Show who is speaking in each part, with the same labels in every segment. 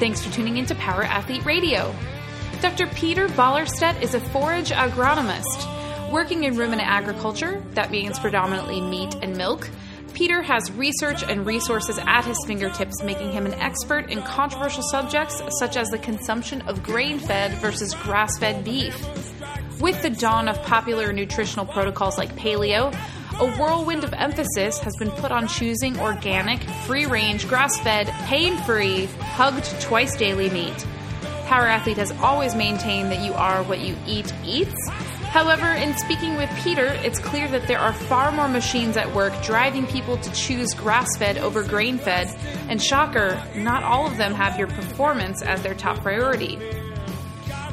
Speaker 1: Thanks for tuning into Power Athlete Radio. Dr. Peter Ballerstedt is a forage agronomist. Working in ruminant agriculture, that means predominantly meat and milk, Peter has research and resources at his fingertips, making him an expert in controversial subjects such as the consumption of grain fed versus grass fed beef. With the dawn of popular nutritional protocols like paleo, a whirlwind of emphasis has been put on choosing organic, free range, grass fed, pain free, hugged twice daily meat. Power Athlete has always maintained that you are what you eat eats. However, in speaking with Peter, it's clear that there are far more machines at work driving people to choose grass fed over grain fed, and shocker, not all of them have your performance as their top priority.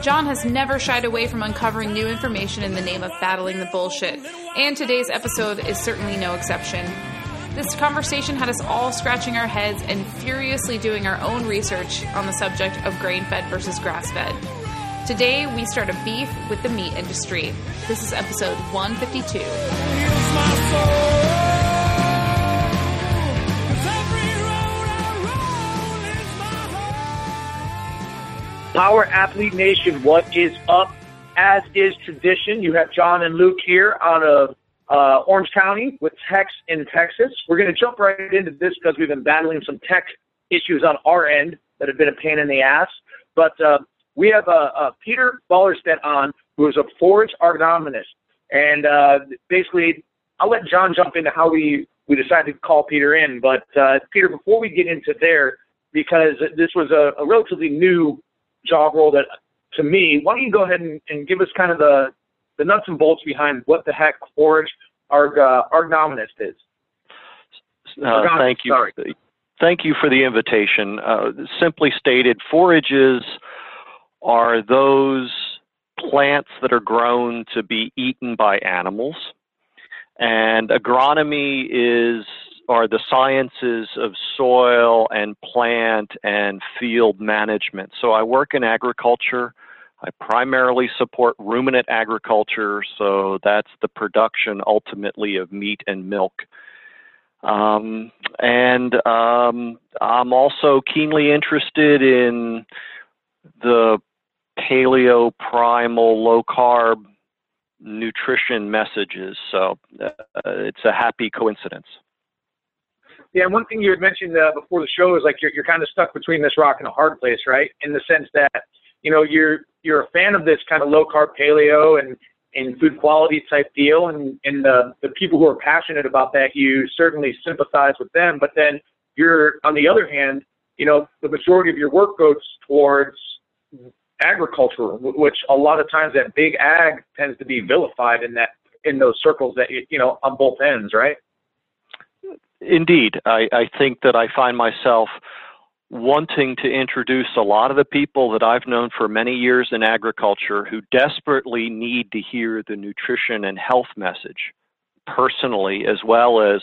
Speaker 1: John has never shied away from uncovering new information in the name of battling the bullshit, and today's episode is certainly no exception. This conversation had us all scratching our heads and furiously doing our own research on the subject of grain fed versus grass fed. Today, we start a beef with the meat industry. This is episode 152.
Speaker 2: Power Athlete Nation, what is up? As is tradition, you have John and Luke here out of uh, Orange County with Tex in Texas. We're going to jump right into this because we've been battling some tech issues on our end that have been a pain in the ass. But uh, we have uh, uh, Peter Ballerstedt on, who is a forage agronomist. And uh, basically, I'll let John jump into how we, we decided to call Peter in. But uh, Peter, before we get into there, because this was a, a relatively new job role that to me, why don't you go ahead and, and give us kind of the, the nuts and bolts behind what the heck forage arg, uh, agronomist is?
Speaker 3: Uh, thank you.
Speaker 2: Sorry.
Speaker 3: Thank you for the invitation. Uh, simply stated, forages are those plants that are grown to be eaten by animals, and agronomy is are the sciences of soil and plant and field management. So I work in agriculture. I primarily support ruminant agriculture, so that's the production ultimately of meat and milk. Um, and um, I'm also keenly interested in the paleo primal low carb nutrition messages. So uh, it's a happy coincidence.
Speaker 2: Yeah, and one thing you had mentioned uh, before the show is like you're you're kind of stuck between this rock and a hard place, right? In the sense that you know you're you're a fan of this kind of low carb paleo and and food quality type deal, and and the the people who are passionate about that, you certainly sympathize with them. But then you're on the other hand, you know, the majority of your work goes towards agriculture, which a lot of times that big ag tends to be vilified in that in those circles that you know on both ends, right?
Speaker 3: Indeed, I, I think that I find myself wanting to introduce a lot of the people that I've known for many years in agriculture who desperately need to hear the nutrition and health message personally, as well as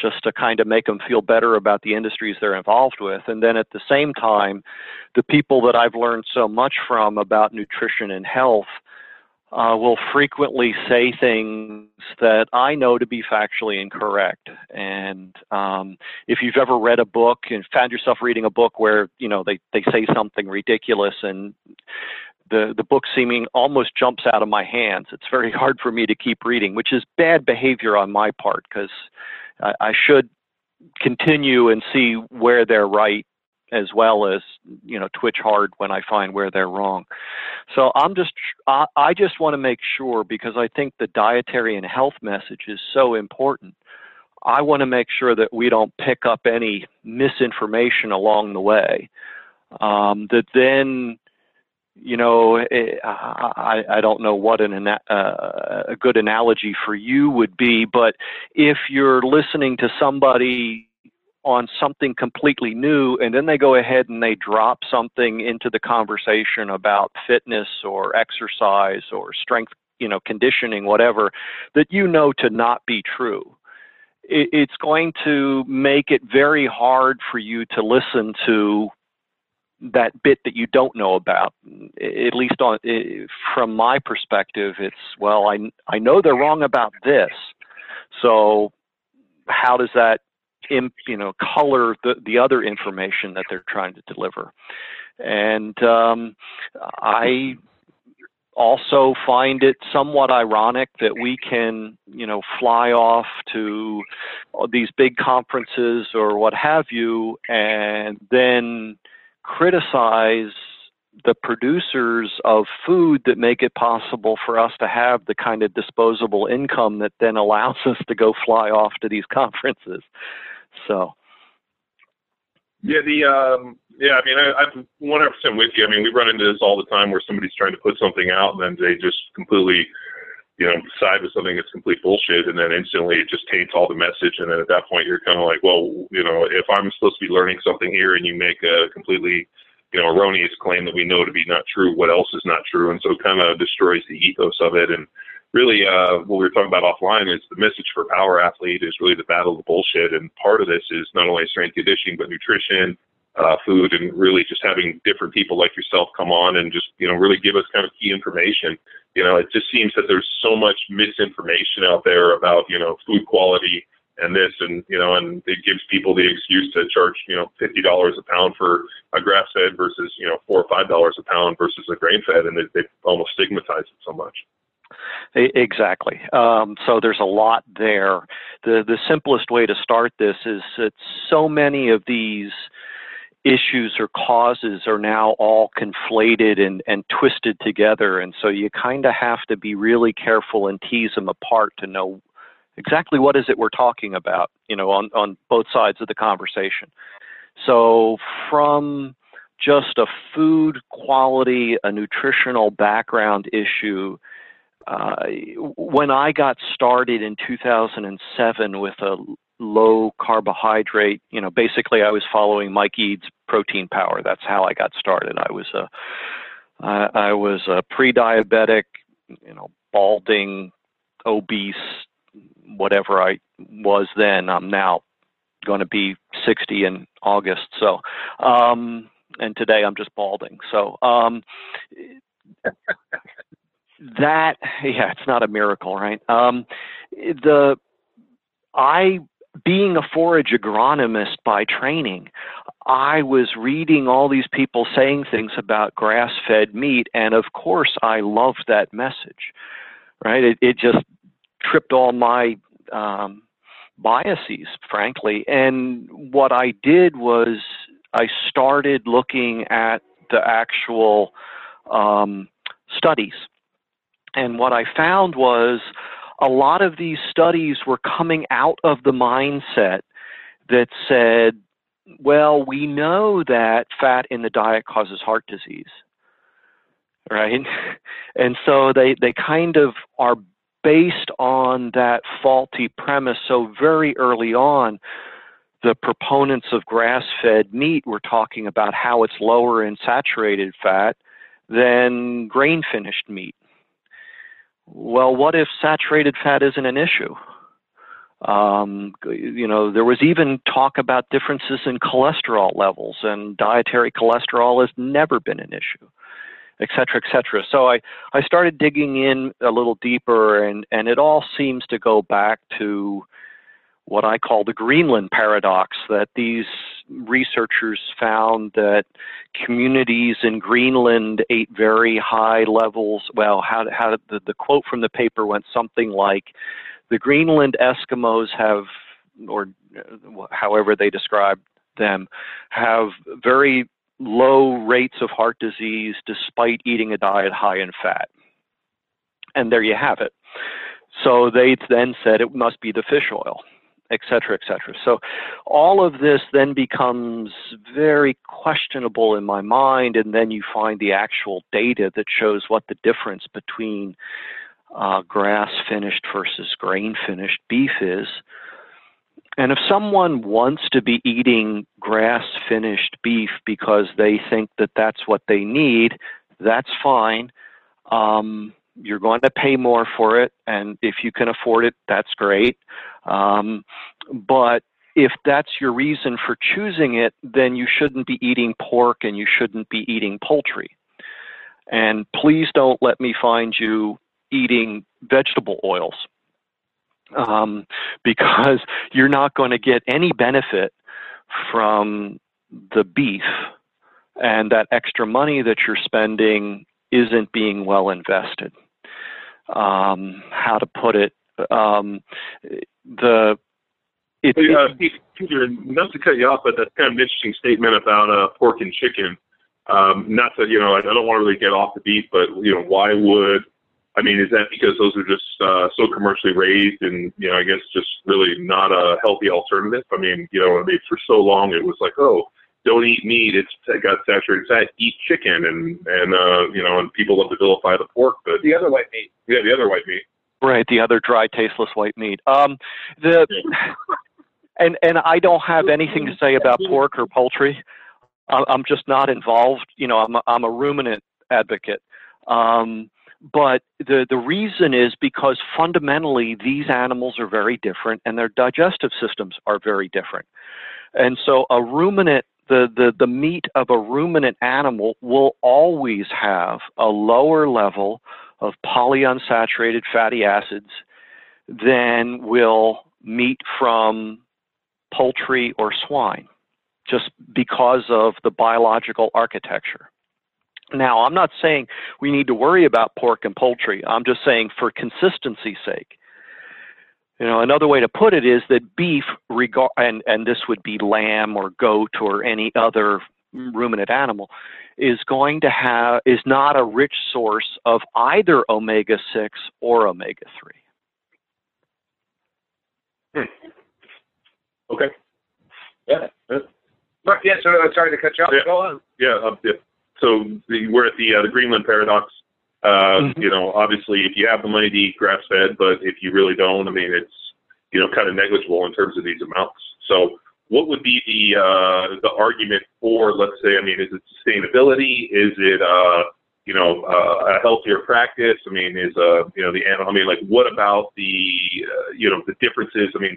Speaker 3: just to kind of make them feel better about the industries they're involved with. And then at the same time, the people that I've learned so much from about nutrition and health uh, will frequently say things that I know to be factually incorrect. And um, if you've ever read a book and found yourself reading a book where you know they they say something ridiculous and the the book seeming almost jumps out of my hands, it's very hard for me to keep reading, which is bad behavior on my part because I, I should continue and see where they're right as well as you know twitch hard when I find where they're wrong. So I'm just I, I just want to make sure because I think the dietary and health message is so important. I want to make sure that we don't pick up any misinformation along the way um, that then you know eh, I, I don't know what an uh, a good analogy for you would be but if you're listening to somebody on something completely new and then they go ahead and they drop something into the conversation about fitness or exercise or strength you know conditioning whatever that you know to not be true. It's going to make it very hard for you to listen to that bit that you don't know about. At least on from my perspective it's well i i know they're wrong about this so how does that you know, color the, the other information that they're trying to deliver. And um, I also find it somewhat ironic that we can, you know, fly off to these big conferences or what have you, and then criticize the producers of food that make it possible for us to have the kind of disposable income that then allows us to go fly off to these conferences. So.
Speaker 4: Yeah, the um, yeah, I mean, I, I'm 100% with you. I mean, we run into this all the time where somebody's trying to put something out and then they just completely, you know, side with something that's complete bullshit, and then instantly it just taints all the message. And then at that point, you're kind of like, well, you know, if I'm supposed to be learning something here and you make a completely you know, erroneous claim that we know to be not true. What else is not true? And so kind of destroys the ethos of it. And really, uh, what we were talking about offline is the message for Power Athlete is really the battle of the bullshit. And part of this is not only strength conditioning, but nutrition, uh, food, and really just having different people like yourself come on and just, you know, really give us kind of key information. You know, it just seems that there's so much misinformation out there about, you know, food quality, and this and you know and it gives people the excuse to charge you know fifty dollars a pound for a grass fed versus you know four or five dollars a pound versus a grain fed and they, they almost stigmatize it so much
Speaker 3: exactly um, so there's a lot there the the simplest way to start this is that so many of these issues or causes are now all conflated and, and twisted together. And so you kind of have to be really careful and tease them apart to know exactly what is it we're talking about, you know, on, on both sides of the conversation. So from just a food quality, a nutritional background issue, uh, when I got started in 2007 with a low carbohydrate, you know, basically I was following Mike Eades protein power. That's how I got started. I was a, I, I was a pre-diabetic, you know, balding, obese whatever I was then. I'm now going to be 60 in August. So, um, and today I'm just balding. So, um, that, yeah, it's not a miracle, right? Um, the, I, being a forage agronomist by training, I was reading all these people saying things about grass fed meat, and of course I loved that message, right? It, it just tripped all my um, biases, frankly. And what I did was I started looking at the actual um, studies. And what I found was a lot of these studies were coming out of the mindset that said, well, we know that fat in the diet causes heart disease. Right? And so they, they kind of are based on that faulty premise. So, very early on, the proponents of grass fed meat were talking about how it's lower in saturated fat than grain finished meat. Well, what if saturated fat isn't an issue? Um, you know, there was even talk about differences in cholesterol levels, and dietary cholesterol has never been an issue et cetera, et cetera. So I, I started digging in a little deeper, and, and it all seems to go back to what I call the Greenland paradox that these researchers found that communities in Greenland ate very high levels. Well, how, how the, the quote from the paper went something like the Greenland Eskimos have, or uh, however they describe them, have very low rates of heart disease despite eating a diet high in fat. And there you have it. So they then said it must be the fish oil, et cetera, et cetera. So all of this then becomes very questionable in my mind, and then you find the actual data that shows what the difference between uh, grass finished versus grain finished beef is. And if someone wants to be eating grass finished beef because they think that that's what they need, that's fine. Um, you're going to pay more for it, and if you can afford it, that's great. Um, but if that's your reason for choosing it, then you shouldn't be eating pork and you shouldn't be eating poultry. And please don't let me find you eating vegetable oils um, because you're not going to get any benefit from the beef, and that extra money that you're spending isn't being well invested. Um, how to put it? Um, the
Speaker 4: it, uh, Peter, not to cut you off, but that's kind of an interesting statement about uh, pork and chicken. Um, not that you know, I don't want to really get off the beat, but you know, why would I mean, is that because those are just uh, so commercially raised and, you know, I guess just really not a healthy alternative? I mean, you know, I mean, for so long it was like, oh, don't eat meat, it's got saturated fat, eat chicken, and, and uh, you know, and people love to vilify the pork, but
Speaker 2: the other white meat.
Speaker 4: Yeah, the other white meat.
Speaker 3: Right, the other dry, tasteless white meat. Um, the and and I don't have anything to say about pork or poultry. I'm just not involved. You know, I'm a, I'm a ruminant advocate. Um, but the, the reason is because fundamentally these animals are very different and their digestive systems are very different. And so a ruminant, the, the, the meat of a ruminant animal will always have a lower level of polyunsaturated fatty acids than will meat from poultry or swine, just because of the biological architecture. Now, I'm not saying we need to worry about pork and poultry. I'm just saying for consistency's sake. You know, another way to put it is that beef, regard, and, and this would be lamb or goat or any other ruminant animal, is going to have is not a rich source of either omega six or omega
Speaker 4: three. Hmm. Okay.
Speaker 2: Yeah. Yeah. So uh, sorry to cut you off.
Speaker 4: Yeah.
Speaker 2: Go on.
Speaker 4: Yeah. Uh, yeah so the, we're at the uh, the Greenland paradox. Uh, mm-hmm. You know, obviously, if you have the money to eat grass fed, but if you really don't, I mean, it's you know kind of negligible in terms of these amounts. So, what would be the uh, the argument for, let's say, I mean, is it sustainability? Is it uh, you know uh, a healthier practice? I mean, is uh, you know the animal? I mean, like, what about the uh, you know the differences? I mean,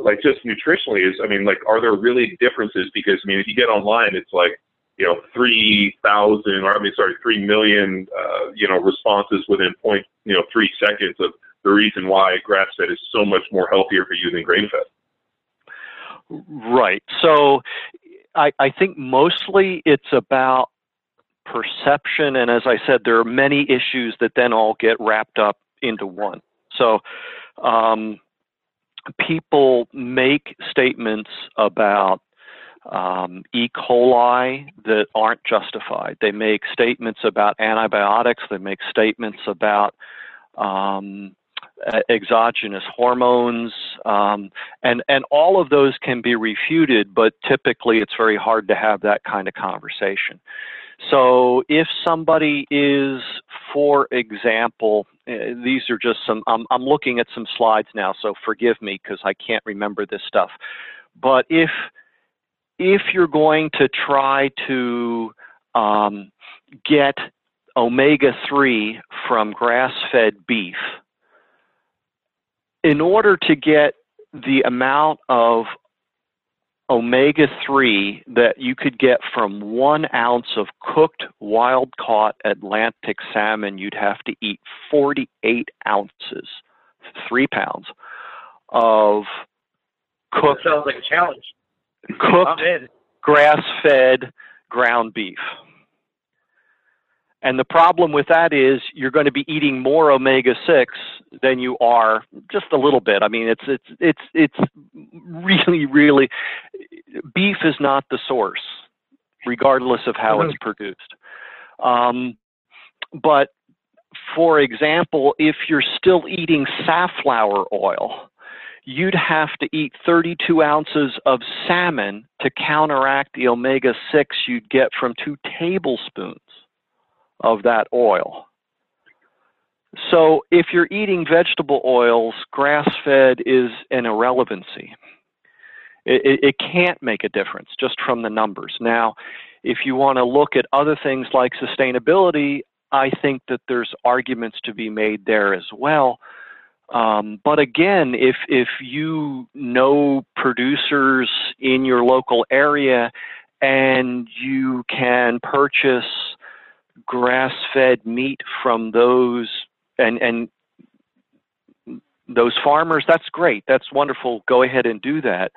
Speaker 4: like just nutritionally, is I mean, like, are there really differences? Because I mean, if you get online, it's like you know, 3,000 or I mean, sorry, 3 million, uh, you know, responses within point, you know, three seconds of the reason why grass fed is so much more healthier for you than grain fed.
Speaker 3: Right. So I, I think mostly it's about perception. And as I said, there are many issues that then all get wrapped up into one. So, um, people make statements about um, E. coli that aren't justified. They make statements about antibiotics. They make statements about um, exogenous hormones, um, and and all of those can be refuted. But typically, it's very hard to have that kind of conversation. So if somebody is, for example, uh, these are just some. I'm, I'm looking at some slides now, so forgive me because I can't remember this stuff. But if if you're going to try to um, get omega 3 from grass fed beef, in order to get the amount of omega 3 that you could get from one ounce of cooked wild caught Atlantic salmon, you'd have to eat 48 ounces, three pounds, of cooked.
Speaker 2: That sounds like a challenge
Speaker 3: cooked, grass fed ground beef. And the problem with that is you're going to be eating more omega six than you are just a little bit. I mean, it's it's it's it's really really beef is not the source, regardless of how it's mm-hmm. produced. Um, but for example, if you're still eating safflower oil, you'd have to eat 32 ounces of salmon to counteract the omega 6 you'd get from two tablespoons of that oil. So if you're eating vegetable oils, grass fed is an irrelevancy. It, it, it, can't make a difference just from the numbers. Now, if you want to look at other things like sustainability, I think that there's arguments to be made there as well. Um, but again, if if you know producers in your local area and you can purchase grass-fed meat from those and and those farmers, that's great. That's wonderful. Go ahead and do that.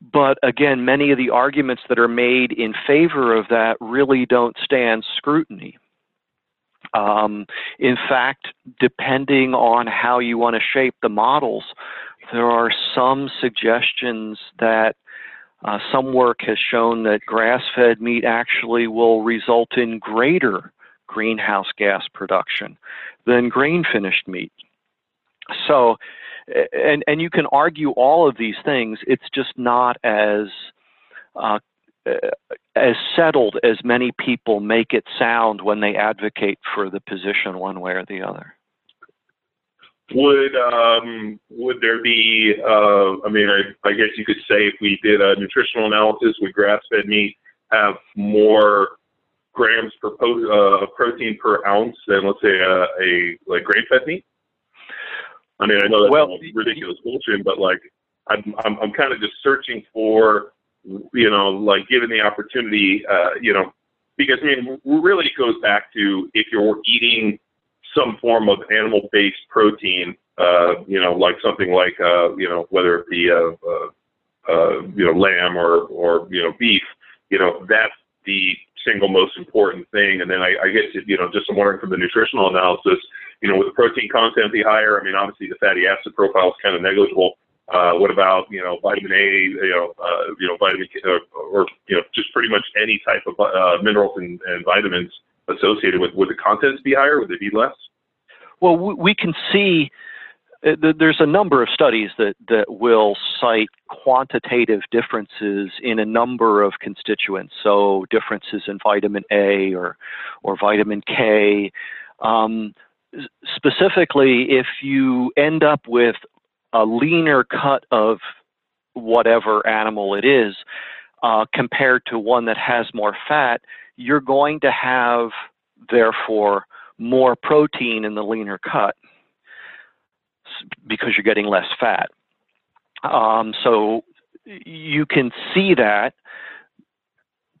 Speaker 3: But again, many of the arguments that are made in favor of that really don't stand scrutiny. Um, in fact, depending on how you want to shape the models, there are some suggestions that uh, some work has shown that grass fed meat actually will result in greater greenhouse gas production than grain finished meat. So, and, and you can argue all of these things, it's just not as uh, as settled as many people make it sound when they advocate for the position one way or the other.
Speaker 4: Would um, would there be? Uh, I mean, I, I guess you could say if we did a nutritional analysis, would grass-fed meat have more grams per po- uh, protein per ounce than let's say a, a like grain-fed meat? I mean, I know that's well, ridiculous bullshit, but like, I'm I'm, I'm kind of just searching for, you know, like given the opportunity, uh, you know, because I mean, really it goes back to if you're eating some form of animal-based protein, uh, you know, like something like, uh, you know, whether it be, uh, uh, uh, you know, lamb or, or, you know, beef, you know, that's the single most important thing. And then I, I guess, you know, just wondering from the nutritional analysis, you know, with the protein content be higher, I mean, obviously the fatty acid profile is kind of negligible. Uh, what about you know vitamin A, you know, uh, you know vitamin K, or, or you know just pretty much any type of uh, minerals and, and vitamins associated with would the contents be higher? Would they be less?
Speaker 3: Well, we can see uh, there's a number of studies that, that will cite quantitative differences in a number of constituents. So differences in vitamin A or or vitamin K. Um, specifically, if you end up with a leaner cut of whatever animal it is uh, compared to one that has more fat, you're going to have, therefore, more protein in the leaner cut because you're getting less fat. Um, so you can see that.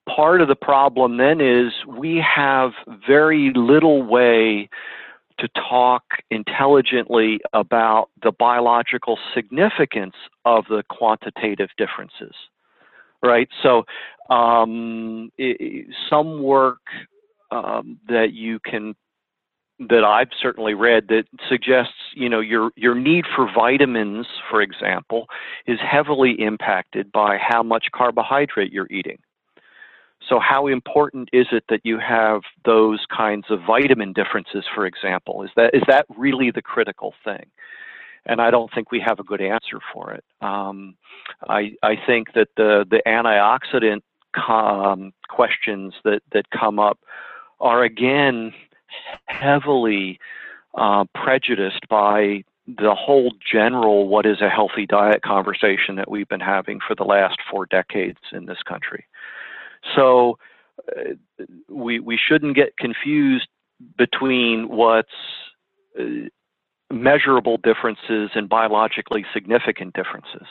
Speaker 3: Part of the problem then is we have very little way to talk intelligently about the biological significance of the quantitative differences, right? So, um, it, some work um, that you can that I've certainly read that suggests, you know, your your need for vitamins, for example, is heavily impacted by how much carbohydrate you're eating. So, how important is it that you have those kinds of vitamin differences, for example? Is that is that really the critical thing? And I don't think we have a good answer for it. Um, I I think that the the antioxidant um, questions that that come up are again heavily uh, prejudiced by the whole general what is a healthy diet conversation that we've been having for the last four decades in this country. So uh, we we shouldn't get confused between what's uh, measurable differences and biologically significant differences.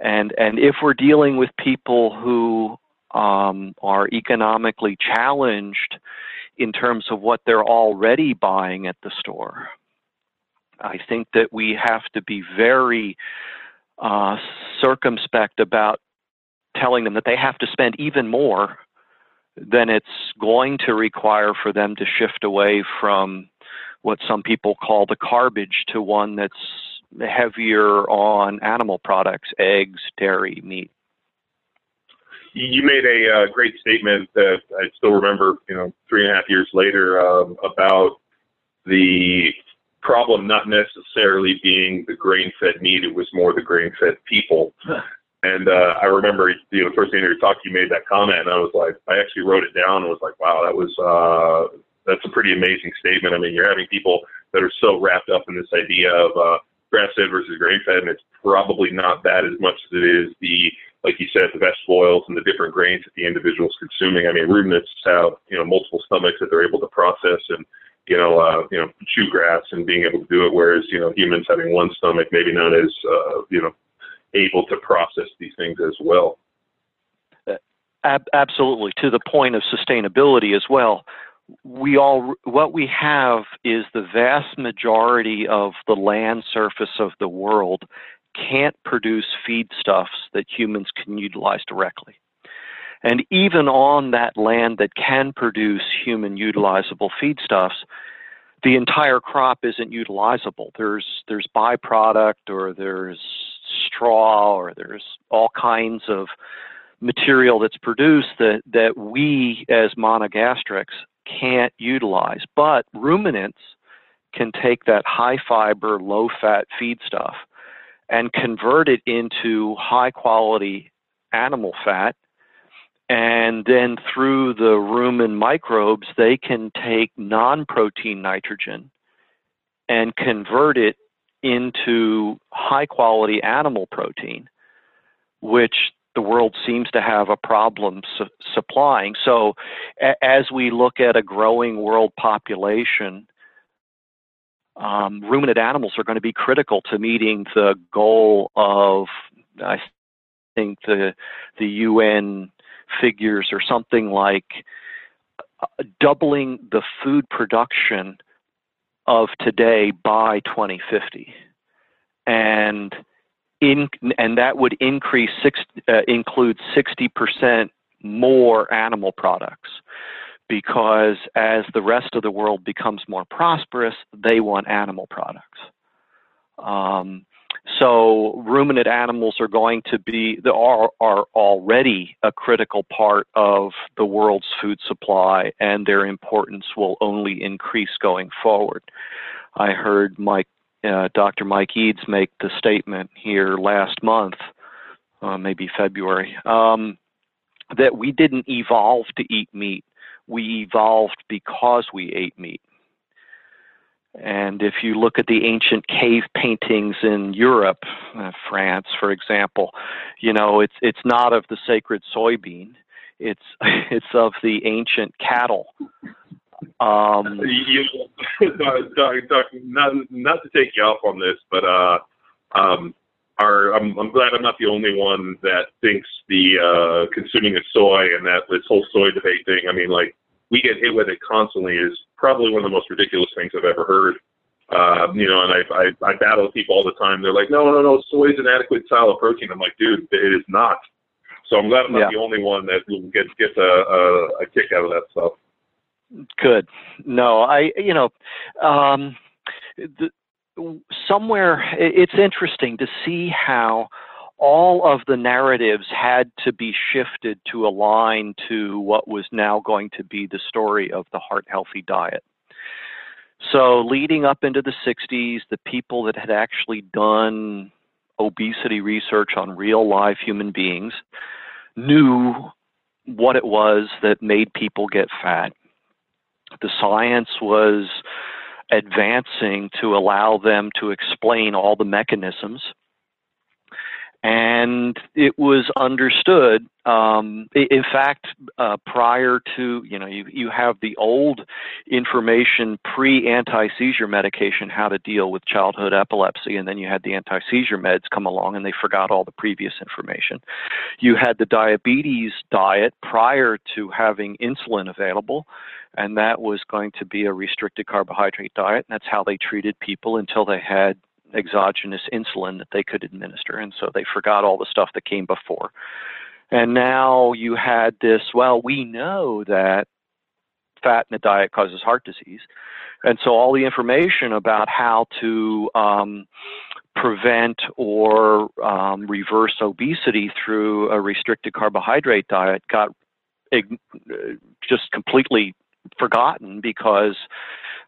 Speaker 3: And and if we're dealing with people who um, are economically challenged in terms of what they're already buying at the store, I think that we have to be very uh, circumspect about telling them that they have to spend even more than it's going to require for them to shift away from what some people call the garbage to one that's heavier on animal products, eggs, dairy, meat.
Speaker 4: You made a uh, great statement that I still remember, you know, three and a half years later um, about the problem not necessarily being the grain-fed meat; it was more the grain-fed people. And uh, I remember, you know, the first thing you talked, you made that comment, and I was like, I actually wrote it down and was like, wow, that was uh, that's a pretty amazing statement. I mean, you're having people that are so wrapped up in this idea of uh, grass-fed versus grain-fed, and it's probably not that as much as it is the, like you said, the vegetable oils and the different grains that the individual's consuming. I mean, ruminants have, you know, multiple stomachs that they're able to process and you know, uh, you know, chew grass and being able to do it, whereas you know humans having one stomach, maybe known as uh, you know able to process these things as well.
Speaker 3: Ab- absolutely, to the point of sustainability as well. we all what we have is the vast majority of the land surface of the world can't produce feedstuffs that humans can utilize directly. And even on that land that can produce human utilizable feedstuffs, the entire crop isn't utilizable. There's there's byproduct or there's straw or there's all kinds of material that's produced that, that we as monogastrics can't utilize. But ruminants can take that high fiber, low fat feed stuff and convert it into high quality animal fat. And then through the rumen microbes, they can take non protein nitrogen and convert it into high quality animal protein, which the world seems to have a problem su- supplying. So, a- as we look at a growing world population, um, ruminant animals are going to be critical to meeting the goal of, I think the the UN figures or something like uh, doubling the food production of today by 2050, and in and that would increase six uh, include 60 percent more animal products because as the rest of the world becomes more prosperous, they want animal products. Um, so ruminant animals are going to be are are already a critical part of the world's food supply, and their importance will only increase going forward. I heard Mike, uh, Dr. Mike Eades make the statement here last month, uh, maybe February, um, that we didn't evolve to eat meat. We evolved because we ate meat. And if you look at the ancient cave paintings in Europe, uh, France, for example, you know it's it's not of the sacred soybean; it's it's of the ancient cattle.
Speaker 4: Um, you, not not to take you off on this, but uh, um, our, I'm, I'm glad I'm not the only one that thinks the uh, consuming of soy and that this whole soy debate thing. I mean, like we get hit with it constantly is probably one of the most ridiculous things I've ever heard. Uh, you know, and I, I I battle with people all the time. They're like, no, no, no, soy is an adequate style of protein. I'm like, dude, it is not. So I'm glad I'm not yeah. the only one that will get get a, a, a kick out of that stuff.
Speaker 3: Good. No, I you know, um, the, somewhere it's interesting to see how all of the narratives had to be shifted to align to what was now going to be the story of the heart healthy diet. So, leading up into the 60s, the people that had actually done obesity research on real live human beings knew what it was that made people get fat. The science was advancing to allow them to explain all the mechanisms and it was understood. Um, in fact, uh, prior to you know, you you have the old information pre anti seizure medication how to deal with childhood epilepsy, and then you had the anti seizure meds come along, and they forgot all the previous information. You had the diabetes diet prior to having insulin available, and that was going to be a restricted carbohydrate diet, and that's how they treated people until they had exogenous insulin that they could administer, and so they forgot all the stuff that came before. And now you had this, well, we know that fat in the diet causes heart disease. And so all the information about how to um, prevent or um, reverse obesity through a restricted carbohydrate diet got just completely forgotten because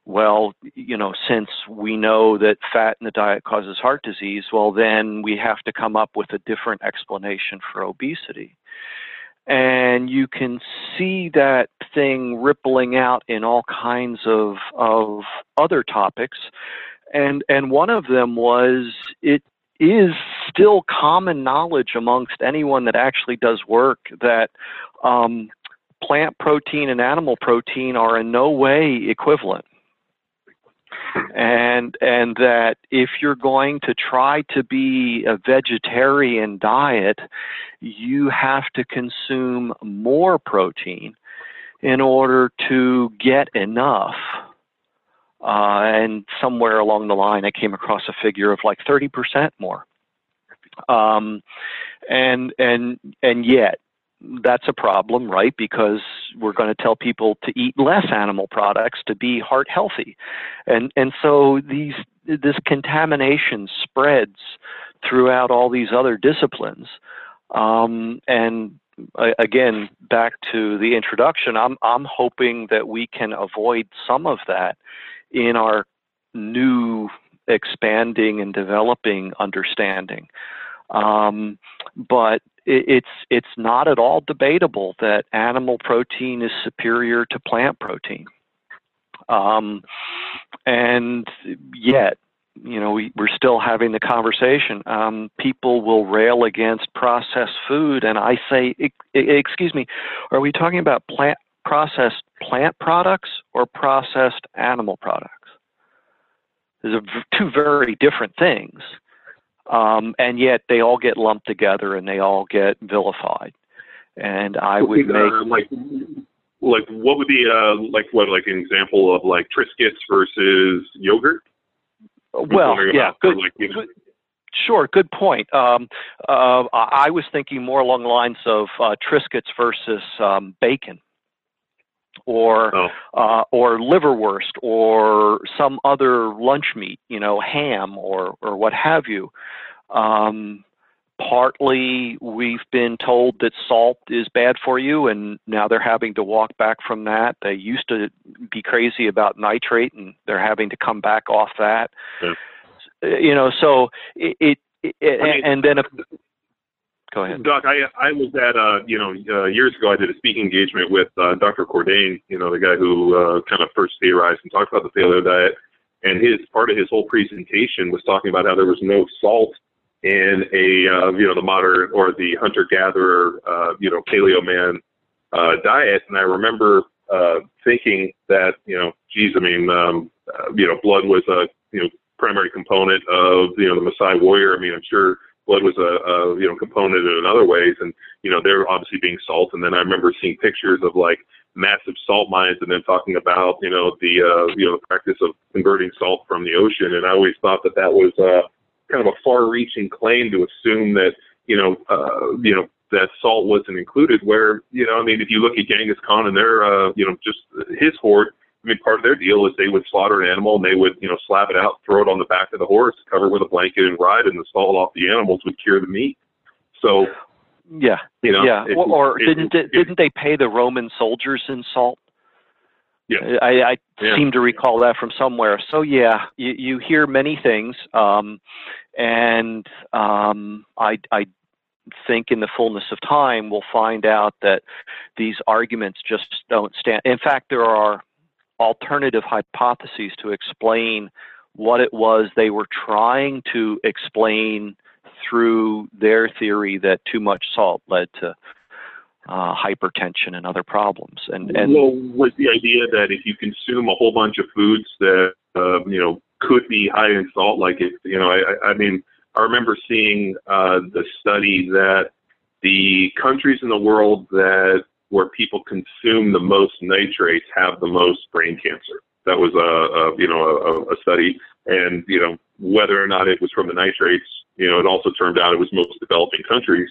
Speaker 3: well, you know, since we know that fat in the diet causes heart disease, well, then we have to come up with a different explanation for obesity. And you can see that thing rippling out in all kinds of, of other topics. And, and one of them was it is still common knowledge amongst anyone that actually does work that um, plant protein and animal protein are in no way equivalent and and that if you're going to try to be a vegetarian diet you have to consume more protein in order to get enough. Uh, and somewhere along the line, I came across a figure of like 30% more. Um, and and and yet, that's a problem, right? Because we're going to tell people to eat less animal products to be heart healthy, and and so these this contamination spreads throughout all these other disciplines, um, and again back to the introduction, I'm I'm hoping that we can avoid some of that in our new expanding and developing understanding. Um, but it's it's not at all debatable that animal protein is superior to plant protein. Um, and yet, you know, we, we're still having the conversation. Um, people will rail against processed food, and I say, excuse me, are we talking about plant processed plant products or processed animal products? These are two very different things um, and yet they all get lumped together and they all get vilified. And I would uh, make
Speaker 4: like like what would be uh, like what like an example of like Triscuits versus yogurt?
Speaker 3: Well, yeah, good, like, you know. good, Sure, good point. Um, uh, I was thinking more along the lines of uh, Triscuits versus um, bacon or oh. uh, or liverwurst or some other lunch meat, you know, ham or or what have you. Um, partly, we've been told that salt is bad for you, and now they're having to walk back from that. They used to be crazy about nitrate, and they're having to come back off that. Yeah. You know, so it, it, it I mean, and then if Go ahead.
Speaker 4: Doc, I I was at uh you know uh, years ago I did a speaking engagement with uh, Dr. Cordain, you know the guy who uh, kind of first theorized and talked about the paleo diet, and his part of his whole presentation was talking about how there was no salt in a uh, you know the modern or the hunter gatherer uh, you know paleo man uh, diet, and I remember uh, thinking that you know geez I mean um, uh, you know blood was a you know primary component of you know the Maasai warrior. I mean I'm sure blood was a, a you know component in other ways, and you know they're obviously being salt. And then I remember seeing pictures of like massive salt mines, and then talking about you know the uh, you know the practice of converting salt from the ocean. And I always thought that that was uh, kind of a far-reaching claim to assume that you know uh, you know that salt wasn't included. Where you know I mean if you look at Genghis Khan and their uh, you know just his horde I mean, part of their deal is they would slaughter an animal and they would, you know, slap it out, throw it on the back of the horse, cover it with a blanket, and ride, and the salt off the animals would cure the meat. So,
Speaker 3: yeah, you know, yeah. It, or it, didn't it, didn't they pay the Roman soldiers in salt?
Speaker 4: Yeah,
Speaker 3: I, I yeah. seem to recall that from somewhere. So yeah, you, you hear many things, um, and um, I, I think in the fullness of time we'll find out that these arguments just don't stand. In fact, there are alternative hypotheses to explain what it was they were trying to explain through their theory that too much salt led to uh, hypertension and other problems. And, and
Speaker 4: well, was the idea that if you consume a whole bunch of foods that uh, you know could be high in salt, like it, you know, I, I mean, I remember seeing uh, the study that the countries in the world that where people consume the most nitrates have the most brain cancer. That was a, a you know a, a study, and you know whether or not it was from the nitrates, you know, it also turned out it was most developing countries.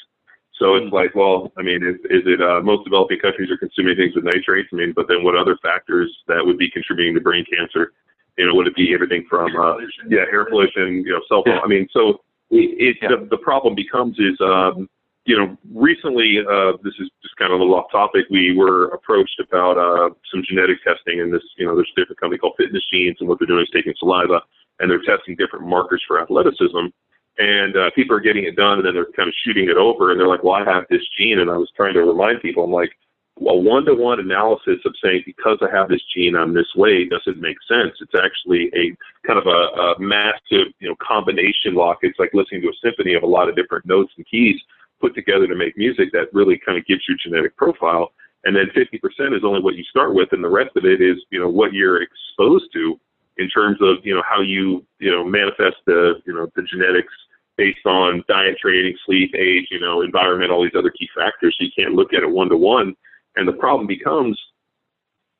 Speaker 4: So it's mm-hmm. like, well, I mean, is, is it uh, most developing countries are consuming things with nitrates? I mean, but then what other factors that would be contributing to brain cancer? You know, would it be everything from uh, yeah, air pollution, you know, cell phone? Yeah. I mean, so it, it yeah. the, the problem becomes is um, you know, recently, uh, this is just kind of a little off topic. We were approached about uh, some genetic testing, and this, you know, there's a different company called Fitness Genes, and what they're doing is taking saliva and they're testing different markers for athleticism. And uh, people are getting it done, and then they're kind of shooting it over, and they're like, "Well, I have this gene," and I was trying to remind people, I'm like, a one-to-one analysis of saying because I have this gene I'm this way doesn't make sense. It's actually a kind of a, a massive, you know, combination lock. It's like listening to a symphony of a lot of different notes and keys put together to make music that really kind of gives you genetic profile. And then 50% is only what you start with, and the rest of it is, you know, what you're exposed to in terms of, you know, how you, you know, manifest the, you know, the genetics based on diet, training, sleep, age, you know, environment, all these other key factors. So you can't look at it one to one. And the problem becomes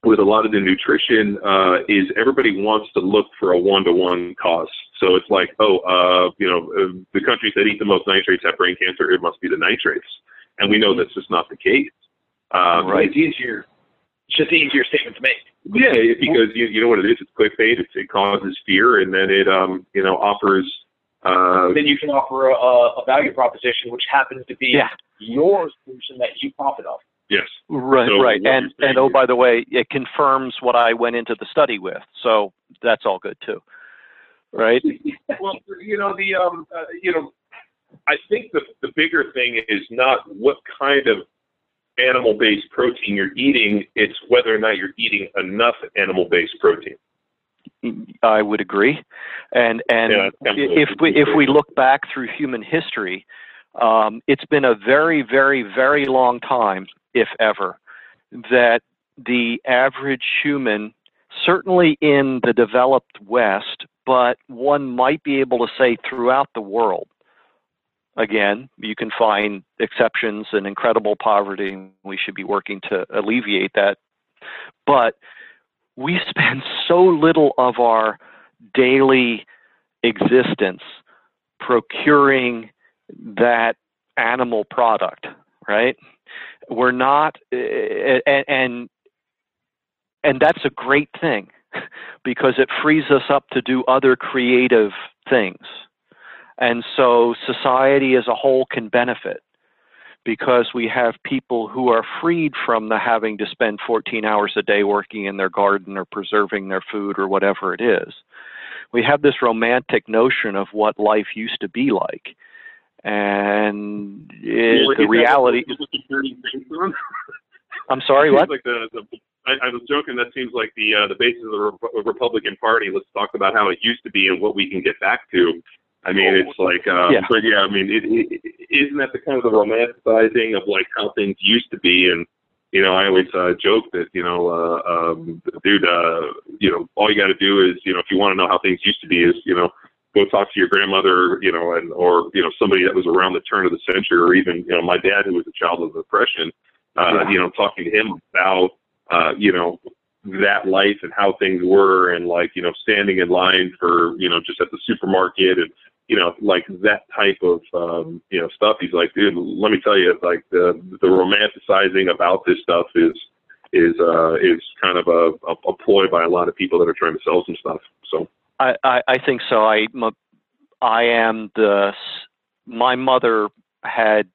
Speaker 4: with a lot of the nutrition uh, is everybody wants to look for a one-to-one cost. So it's like, oh, uh, you know, uh, the countries that eat the most nitrates have brain cancer. It must be the nitrates, and we know that's just not the case.
Speaker 2: Um, right. It's easier. It's just an easier statement to make.
Speaker 4: Yeah, because you you know what it is. It's clickbait. It's, it causes fear, and then it um you know offers. Uh,
Speaker 2: then you can offer a, a value proposition, which happens to be yeah. your solution that you profit off.
Speaker 4: Yes.
Speaker 3: Right, so right. And and oh, by the way, it confirms what I went into the study with. So that's all good too. Right?
Speaker 4: well, you know, the um uh, you know, I think the the bigger thing is not what kind of animal-based protein you're eating, it's whether or not you're eating enough animal-based protein.
Speaker 3: I would agree. And and yeah, if we if we look back through human history, um, it's been a very, very, very long time if ever, that the average human, certainly in the developed West, but one might be able to say throughout the world, again, you can find exceptions and incredible poverty. And We should be working to alleviate that. But we spend so little of our daily existence procuring that animal product, right? we're not eh, eh, and and, and that's a great thing because it frees us up to do other creative things and so society as a whole can benefit because we have people who are freed from the having to spend 14 hours a day working in their garden or preserving their food or whatever it is. We have this romantic notion of what life used to be like and it, the reality. I'm sorry, what?
Speaker 4: Like the, the, I, I, was joking. That seems like the uh, the basis of the Re- Republican Party. Let's talk about how it used to be and what we can get back to. I mean, it's like, um, yeah. but yeah, I mean, it, it, isn't that the kind of the romanticizing of like how things used to be? And you know, I always uh, joke that you know, uh, um, dude, uh, you know, all you got to do is, you know, if you want to know how things used to be, is you know, go talk to your grandmother, you know, and or you know somebody that was around the turn of the century, or even you know my dad who was a child of the depression. Uh, yeah. You know, talking to him about uh, you know that life and how things were, and like you know standing in line for you know just at the supermarket and you know like that type of um, you know stuff. He's like, dude, let me tell you, like the the romanticizing about this stuff is is uh is kind of a, a, a ploy by a lot of people that are trying to sell some stuff. So.
Speaker 3: I, I, think so. I, I am the. My mother had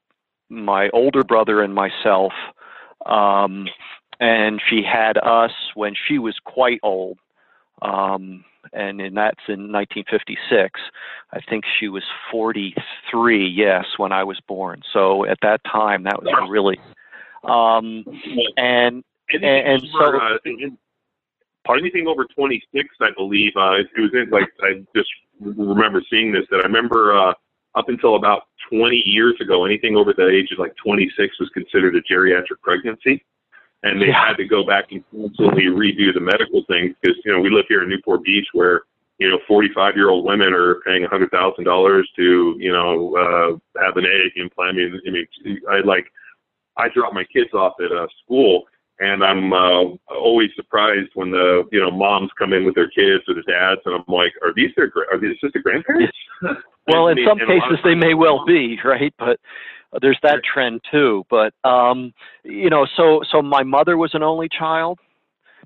Speaker 3: my older brother and myself, um, and she had us when she was quite old. Um, and, and that's in 1956. I think she was 43. Yes, when I was born. So at that time, that was really. Um, and and, and so. Uh,
Speaker 4: anything over 26, I believe. Uh, it was in, like I just remember seeing this. That I remember uh, up until about 20 years ago, anything over the age of like 26 was considered a geriatric pregnancy, and they yeah. had to go back and constantly redo the medical things because you know we live here in Newport Beach where you know 45 year old women are paying a hundred thousand dollars to you know uh, have an egg implant. I mean, I mean, I like I drop my kids off at a school and I'm uh, always surprised when the you know moms come in with their kids or the dads, and I'm like, are these their are these just the grandparents?
Speaker 3: well, in some cases they may well be, right? But there's that trend too. But um, you know, so so my mother was an only child,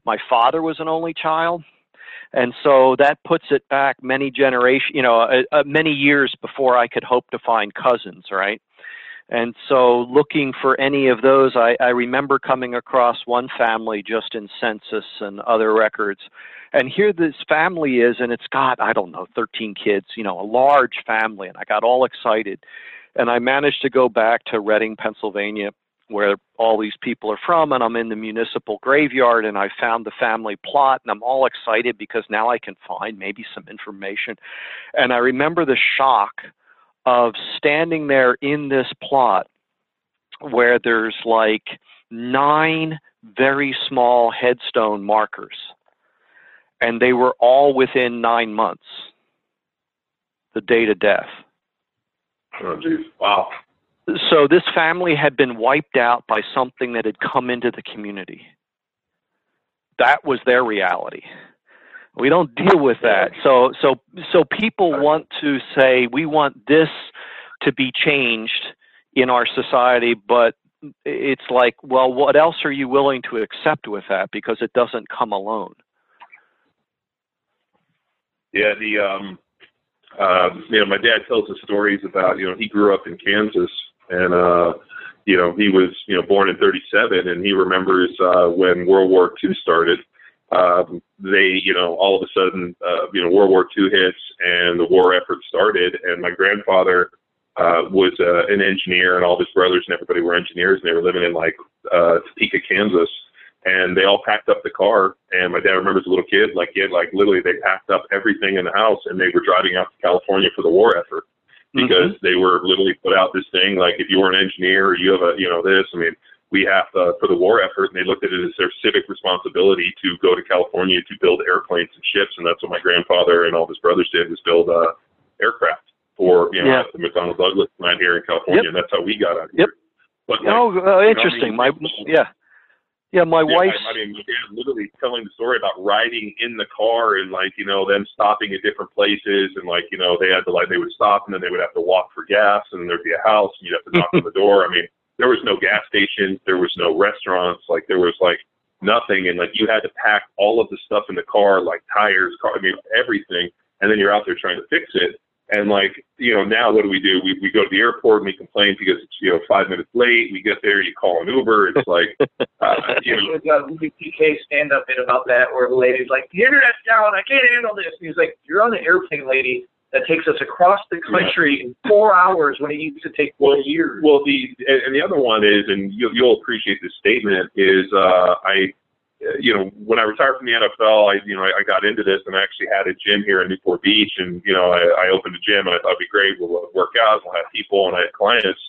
Speaker 3: my father was an only child, and so that puts it back many generation, you know, uh, uh, many years before I could hope to find cousins, right? And so, looking for any of those, I, I remember coming across one family just in census and other records. And here this family is, and it's got, I don't know, 13 kids, you know, a large family. And I got all excited. And I managed to go back to Reading, Pennsylvania, where all these people are from. And I'm in the municipal graveyard, and I found the family plot. And I'm all excited because now I can find maybe some information. And I remember the shock of standing there in this plot where there's like nine very small headstone markers, and they were all within nine months, the date of death.
Speaker 4: Oh, geez. Wow.
Speaker 3: So this family had been wiped out by something that had come into the community. that was their reality. We don't deal with that. So so so people want to say we want this to be changed in our society, but it's like, well, what else are you willing to accept with that? Because it doesn't come alone.
Speaker 4: Yeah, the um, uh, you know, my dad tells us stories about you know he grew up in Kansas and uh, you know he was you know born in '37 and he remembers uh, when World War II started. Um, they you know all of a sudden uh, you know World War II hits and the war effort started and my grandfather uh, was uh, an engineer and all his brothers and everybody were engineers and they were living in like uh, Topeka, Kansas and they all packed up the car. And my dad remembers a little kid, like he had like literally they packed up everything in the house and they were driving out to California for the war effort because mm-hmm. they were literally put out this thing like if you were an engineer or you have a you know this, I mean we have to for the war effort and they looked at it as their civic responsibility to go to California to build airplanes and ships and that's what my grandfather and all his brothers did was build uh aircraft for you know yeah. the McDonnell Douglas plant here in California yep. and that's how we got out
Speaker 3: here.
Speaker 4: Yep.
Speaker 3: But like, oh, uh, interesting. You know, I mean, my yeah. Yeah, my
Speaker 4: yeah,
Speaker 3: wife's.
Speaker 4: I, I mean, dad literally telling the story about riding in the car and like you know them stopping at different places and like you know they had to like they would stop and then they would have to walk for gas and then there'd be a house and you'd have to knock on the door. I mean, there was no gas stations, there was no restaurants, like there was like nothing, and like you had to pack all of the stuff in the car, like tires, car, I mean everything, and then you're out there trying to fix it. And like, you know, now what do we do? We we go to the airport and we complain because it's you know five minutes late. We get there, you call an Uber. It's like, uh, you know,
Speaker 2: we got a C.K. stand up bit about that where the lady's like, the internet's down, I can't handle this. And he's like, you're on the airplane, lady. That takes us across the country yeah. in four hours when it used to take four
Speaker 4: well,
Speaker 2: years.
Speaker 4: Well, the and the other one is, and you, you'll appreciate this statement is, uh, I Uh, you know, when I retired from the NFL, I, you know, I, I got into this and I actually had a gym here in Newport Beach and, you know, I, I opened a gym and I thought it'd be great. We'll work out, we'll have people and I had clients.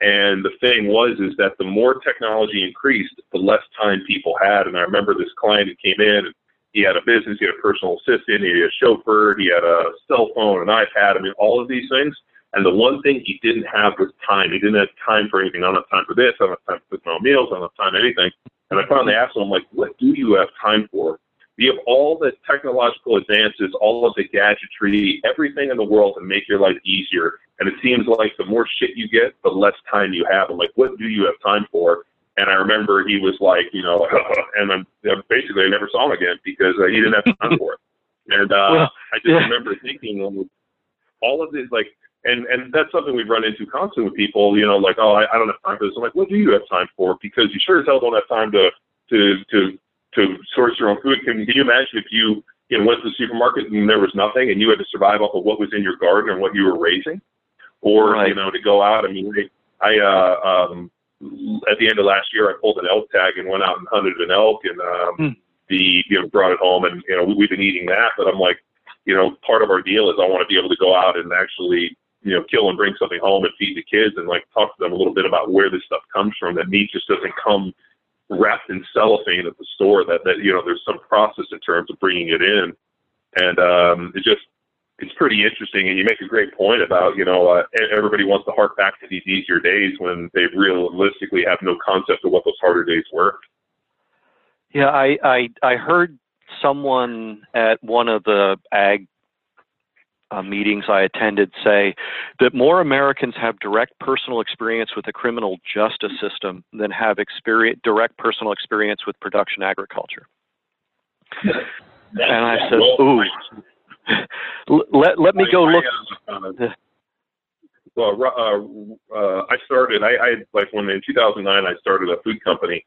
Speaker 4: And the thing was, is that the more technology increased, the less time people had. And I remember this client who came in and he had a business, he had a personal assistant, he had a chauffeur, he had a cell phone, an iPad. I mean, all of these things. And the one thing he didn't have was time. He didn't have time for anything. I don't have time for this. I don't have time for my meals. I don't have time for anything. And I finally asked him, I'm like, what do you have time for? You have all the technological advances, all of the gadgetry, everything in the world to make your life easier. And it seems like the more shit you get, the less time you have. I'm like, what do you have time for? And I remember he was like, you know, and then basically I never saw him again because uh, he didn't have time for it. And uh, well, I just yeah. remember thinking, all of this, like, and and that's something we've run into constantly with people. You know, like, oh, I, I don't have time for this. I'm like, what do you have time for? Because you sure as hell don't have time to to to to source your own food. Can, can you imagine if you you know went to the supermarket and there was nothing and you had to survive off of what was in your garden and what you were raising, or right. you know to go out? I mean, I uh, um, at the end of last year I pulled an elk tag and went out and hunted an elk and um, hmm. the you know brought it home and you know we, we've been eating that. But I'm like, you know, part of our deal is I want to be able to go out and actually you know, kill and bring something home and feed the kids and like talk to them a little bit about where this stuff comes from. That meat just doesn't come wrapped in cellophane at the store. That that you know, there's some process in terms of bringing it in, and um, it just it's pretty interesting. And you make a great point about you know uh, everybody wants to hark back to these easier days when they realistically have no concept of what those harder days were.
Speaker 3: Yeah, I I, I heard someone at one of the ag uh, meetings I attended say that more Americans have direct personal experience with the criminal justice system than have experience, direct personal experience with production agriculture. and I said, "Ooh, let let me go look."
Speaker 4: Well, uh, uh, I started. I, I like when in 2009 I started a food company,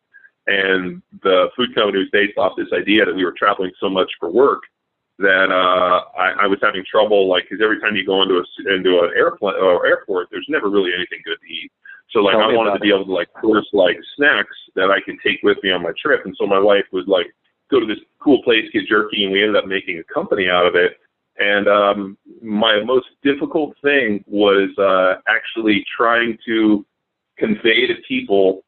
Speaker 4: and the food company was based off this idea that we were traveling so much for work that uh, I, I was having trouble, like, because every time you go into a into an airplane or airport, there's never really anything good to eat. So like, Tell I wanted to be able to like source like snacks that I could take with me on my trip, and so my wife would like go to this cool place, get jerky, and we ended up making a company out of it. And um, my most difficult thing was uh, actually trying to convey to people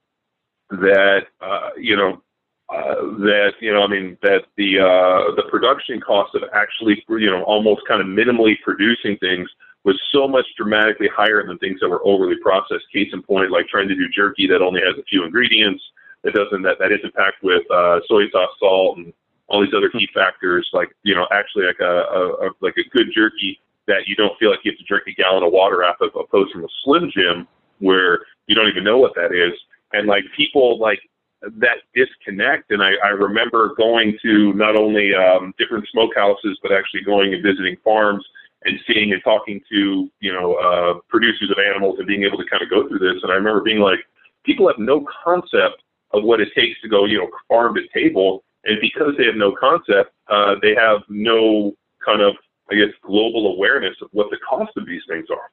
Speaker 4: that uh, you know uh, that you know, I mean, that the uh, the production cost of actually you know almost kind of minimally producing things was so much dramatically higher than things that were overly processed. Case in point, like trying to do jerky that only has a few ingredients it doesn't that that isn't packed with uh, soy sauce, salt, and all these other key factors. Like you know, actually like a, a, a like a good jerky that you don't feel like you have to drink a gallon of water out of, opposed from a Slim Jim where you don't even know what that is. And like people like that disconnect. And I, I remember going to not only um, different smokehouses, but actually going and visiting farms and seeing and talking to you know uh, producers of animals and being able to kind of go through this. And I remember being like, people have no concept of what it takes to go you know farm to table, and because they have no concept, uh, they have no kind of I guess global awareness of what the cost of these things are.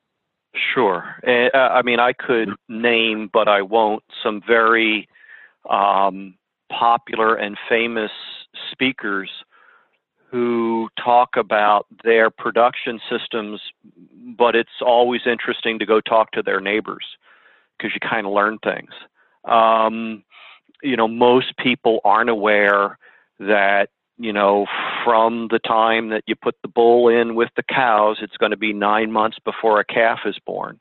Speaker 3: Sure. Uh, I mean, I could name, but I won't, some very um, popular and famous speakers who talk about their production systems, but it's always interesting to go talk to their neighbors because you kind of learn things. Um, you know, most people aren't aware that, you know, from the time that you put the bull in with the cows, it's going to be nine months before a calf is born.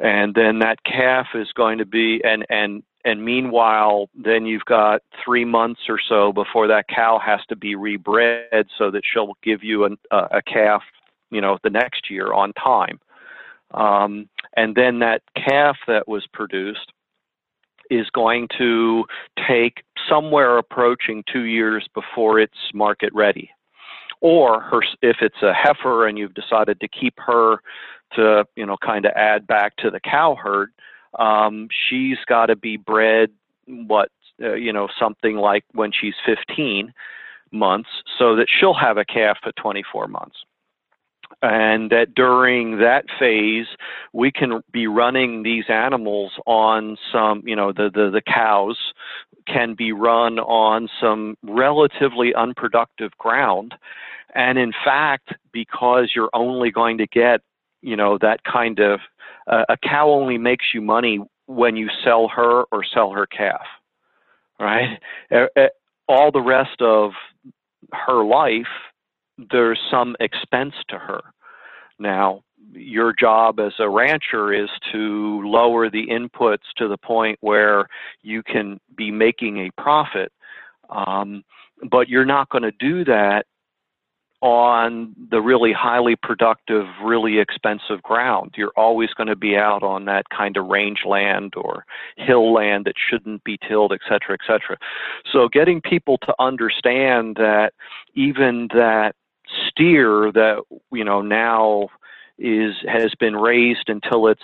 Speaker 3: And then that calf is going to be, and, and and meanwhile, then you've got three months or so before that cow has to be rebred so that she'll give you an, uh, a calf, you know, the next year on time. Um, and then that calf that was produced is going to take somewhere approaching two years before it's market ready. Or her, if it's a heifer and you've decided to keep her to, you know, kind of add back to the cow herd, um, she's got to be bred what uh, you know something like when she's 15 months so that she'll have a calf at 24 months. And that during that phase we can be running these animals on some you know the, the the cows can be run on some relatively unproductive ground. And in fact because you're only going to get you know that kind of uh, a cow only makes you money when you sell her or sell her calf, right? All the rest of her life, there's some expense to her. Now, your job as a rancher is to lower the inputs to the point where you can be making a profit. Um, but you're not going to do that on the really highly productive, really expensive ground. You're always going to be out on that kind of range land or hill land that shouldn't be tilled, et cetera, et cetera. So getting people to understand that even that steer that, you know, now is has been raised until it's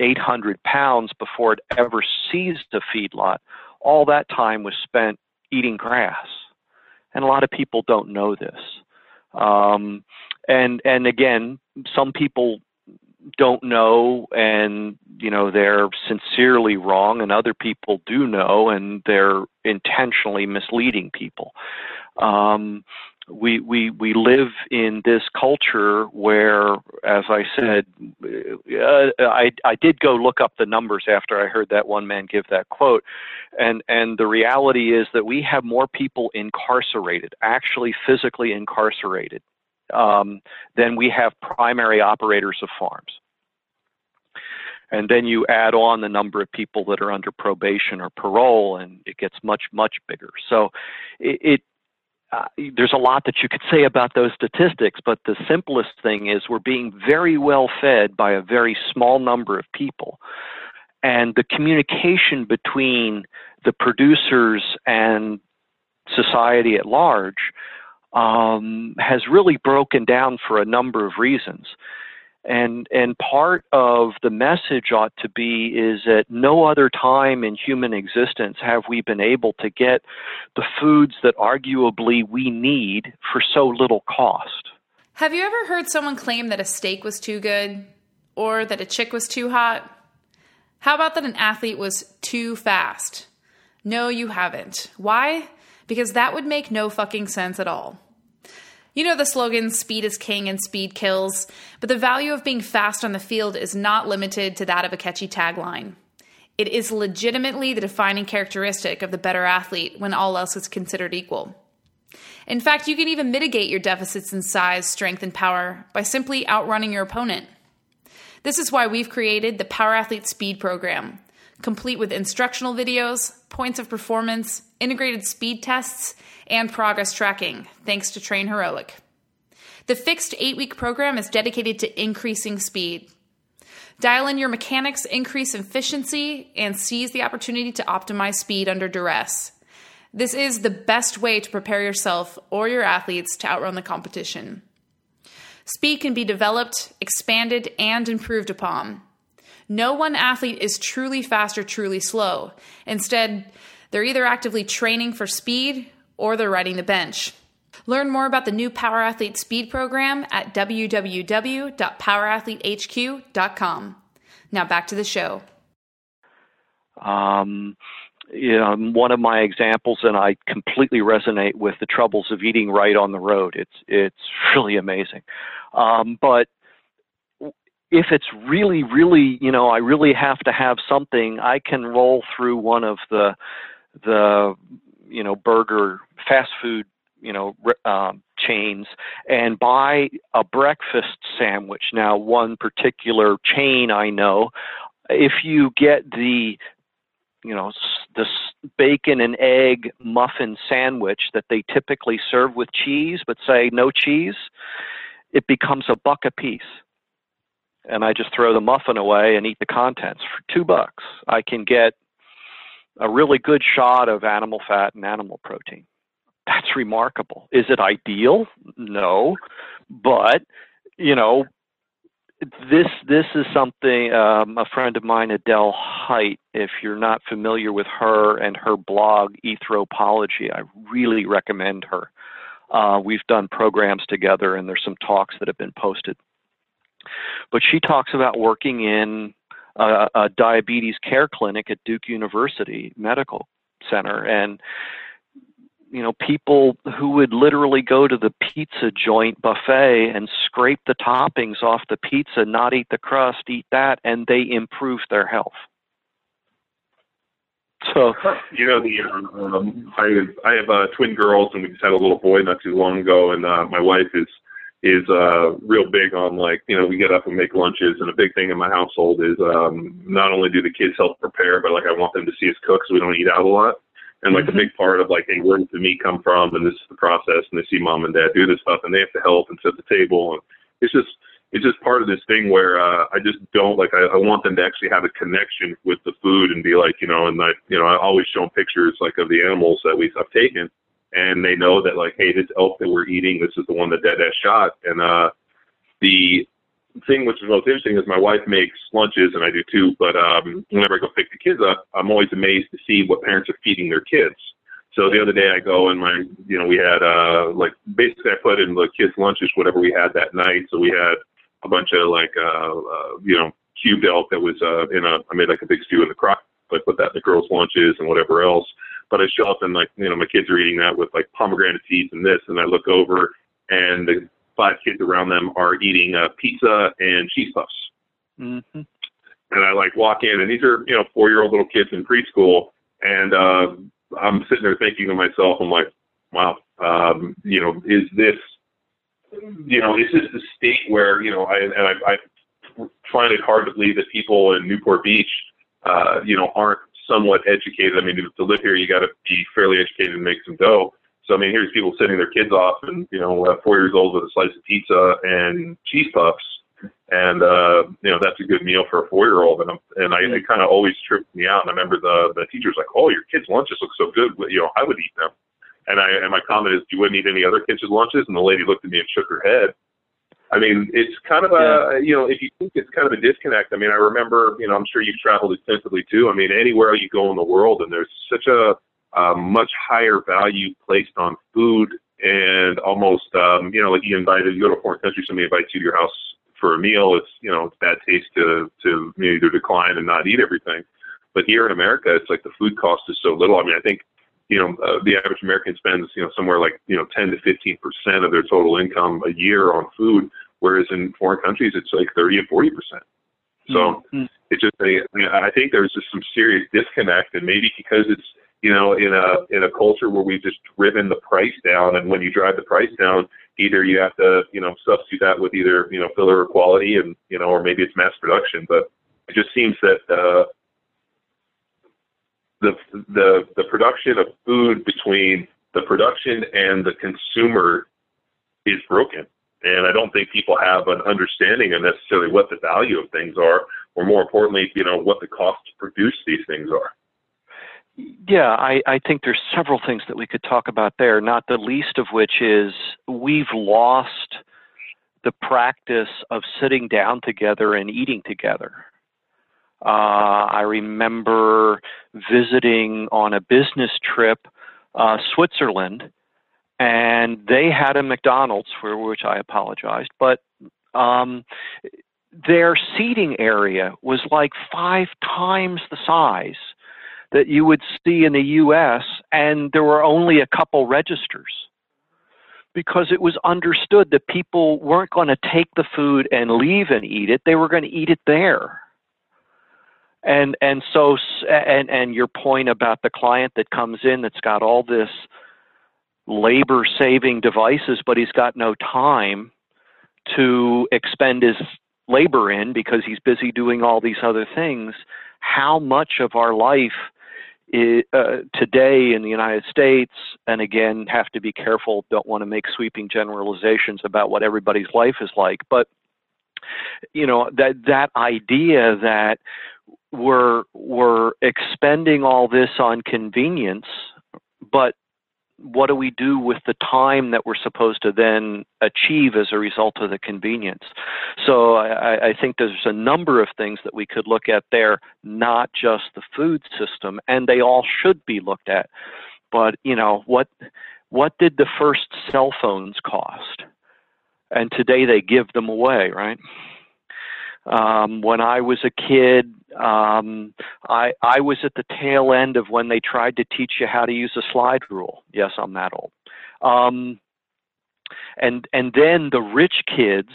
Speaker 3: 800 pounds before it ever sees the feedlot. All that time was spent eating grass. And a lot of people don't know this. Um, and and again, some people don't know and you know they're sincerely wrong and other people do know and they're intentionally misleading people. Um, we we we live in this culture where as i said uh, i i did go look up the numbers after i heard that one man give that quote and and the reality is that we have more people incarcerated actually physically incarcerated um, then we have primary operators of farms. And then you add on the number of people that are under probation or parole, and it gets much, much bigger. So it, it uh, there's a lot that you could say about those statistics, but the simplest thing is we're being very well fed by a very small number of people. And the communication between the producers and society at large um, has really broken down for a number of reasons. And, and part of the message ought to be is that no other time in human existence have we been able to get the foods that arguably we need for so little cost.
Speaker 1: Have you ever heard someone claim that a steak was too good or that a chick was too hot? How about that an athlete was too fast? No, you haven't. Why? because that would make no fucking sense at all. You know the slogan, speed is king and speed kills, but the value of being fast on the field is not limited to that of a catchy tagline. It is legitimately the defining characteristic of the better athlete when all else is considered equal. In fact, you can even mitigate your deficits in size, strength, and power by simply outrunning your opponent. This is why we've created the Power Athlete Speed Program complete with instructional videos, points of performance, integrated speed tests, and progress tracking, thanks to Train Heroic. The fixed eight week program is dedicated to increasing speed. Dial in your mechanics, increase efficiency, and seize the opportunity to optimize speed under duress. This is the best way to prepare yourself or your athletes to outrun the competition. Speed can be developed, expanded, and improved upon. No one athlete is truly fast or truly slow. Instead, they're either actively training for speed or they're riding the bench. Learn more about the new Power Athlete Speed program at www.powerathletehq.com. Now back to the show.
Speaker 3: Um, you know, one of my examples, and I completely resonate with the troubles of eating right on the road. It's it's really amazing, um, but if it's really, really, you know, I really have to have something, I can roll through one of the the you know burger fast food you know um, chains and buy a breakfast sandwich. Now, one particular chain I know, if you get the you know the bacon and egg muffin sandwich that they typically serve with cheese, but say no cheese, it becomes a buck a piece. And I just throw the muffin away and eat the contents for two bucks. I can get a really good shot of animal fat and animal protein. That's remarkable. Is it ideal? No, but you know, this this is something um, a friend of mine, Adele Hite. If you're not familiar with her and her blog Eathropology, I really recommend her. Uh, we've done programs together, and there's some talks that have been posted. But she talks about working in a, a diabetes care clinic at Duke University Medical Center, and you know people who would literally go to the pizza joint buffet and scrape the toppings off the pizza, not eat the crust, eat that, and they improve their health. So
Speaker 4: you know the um, I I have uh, twin girls and we just had a little boy not too long ago and uh, my wife is is uh real big on like you know we get up and make lunches and a big thing in my household is um not only do the kids help prepare but like I want them to see us cook so we don't eat out a lot and like mm-hmm. a big part of like, hey, where does the meat come from? And this is the process. And they see mom and dad do this stuff, and they have to help and set the table. And it's just it's just part of this thing where uh, I just don't like. I, I want them to actually have a connection with the food and be like, you know, and I, you know, I always show them pictures like of the animals that we've I've taken, and they know that like, hey, this elk that we're eating, this is the one that dad has shot, and uh, the thing which is most interesting is my wife makes lunches and I do too, but um whenever I go pick the kids up, I'm always amazed to see what parents are feeding their kids. So the other day I go and my you know, we had uh like basically I put in the kids' lunches whatever we had that night. So we had a bunch of like uh, uh you know, cubed elk that was uh in a I made like a big stew in the crock. I put that in the girls' lunches and whatever else. But I show up and like, you know, my kids are eating that with like pomegranate seeds and this and I look over and the five kids around them are eating uh, pizza and cheese puffs.
Speaker 3: Mm-hmm.
Speaker 4: And I like walk in, and these are you know four year old little kids in preschool, and uh, I'm sitting there thinking to myself, I'm like, wow, um, you know, is this, you know, is this the state where you know, I and I, I find it hard to believe that people in Newport Beach, uh, you know, aren't somewhat educated. I mean, to, to live here, you got to be fairly educated and make some dough. So I mean, here's people sending their kids off, and you know, uh, four years old with a slice of pizza and cheese puffs, and uh, you know, that's a good meal for a four-year-old. And I'm, and I, it kind of always tripped me out. And I remember the the teacher's like, "Oh, your kids' lunches look so good. You know, I would eat them." And I and my comment is, "You wouldn't eat any other kids' lunches?" And the lady looked at me and shook her head. I mean, it's kind of a, you know, if you think it's kind of a disconnect. I mean, I remember, you know, I'm sure you've traveled extensively too. I mean, anywhere you go in the world, and there's such a um, much higher value placed on food and almost um, you know like you invited you go to a foreign country somebody invites you to your house for a meal it's you know it's bad taste to to you know, either decline and not eat everything but here in America it's like the food cost is so little I mean I think you know uh, the average American spends you know somewhere like you know 10 to 15 percent of their total income a year on food whereas in foreign countries it's like 30 and 40 percent so mm-hmm. it's just I think there's just some serious disconnect and maybe because it's you know, in a in a culture where we've just driven the price down, and when you drive the price down, either you have to, you know, substitute that with either, you know, filler or quality, and you know, or maybe it's mass production. But it just seems that uh, the the the production of food between the production and the consumer is broken. And I don't think people have an understanding of necessarily what the value of things are, or more importantly, you know, what the cost to produce these things are.
Speaker 3: Yeah, I, I think there's several things that we could talk about there, not the least of which is we've lost the practice of sitting down together and eating together. Uh, I remember visiting on a business trip uh, Switzerland, and they had a McDonald's for which I apologized, but um, their seating area was like five times the size that you would see in the U.S., and there were only a couple registers because it was understood that people weren't going to take the food and leave and eat it; they were going to eat it there. And and so and and your point about the client that comes in that's got all this labor saving devices, but he's got no time to expend his labor in because he's busy doing all these other things. How much of our life uh, today in the United States, and again, have to be careful, don't want to make sweeping generalizations about what everybody's life is like, but you know that that idea that we're we're expending all this on convenience, but what do we do with the time that we're supposed to then achieve as a result of the convenience? So I, I, think there's a number of things that we could look at there, not just the food system, and they all should be looked at. But you know what? What did the first cell phones cost? And today they give them away, right? Um, when I was a kid, um, I I was at the tail end of when they tried to teach you how to use a slide rule. Yes, I'm that old. Um, and and then the rich kids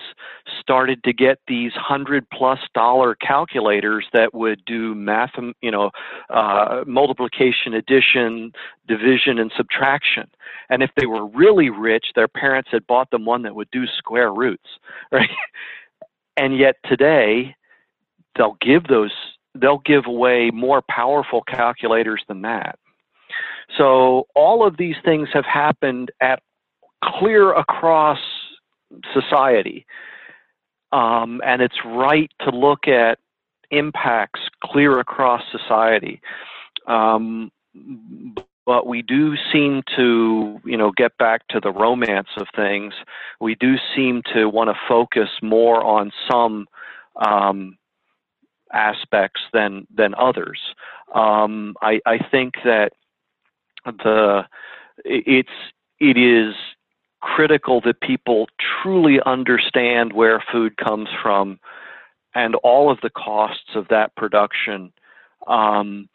Speaker 3: started to get these hundred plus dollar calculators that would do math, you know, uh, multiplication, addition, division, and subtraction. And if they were really rich, their parents had bought them one that would do square roots, right? And yet today they'll give those they'll give away more powerful calculators than that. So all of these things have happened at clear across society. Um, and it's right to look at impacts clear across society. Um, but we do seem to, you know, get back to the romance of things. We do seem to want to focus more on some um, aspects than than others. Um, I, I think that the it's it is critical that people truly understand where food comes from and all of the costs of that production. Um,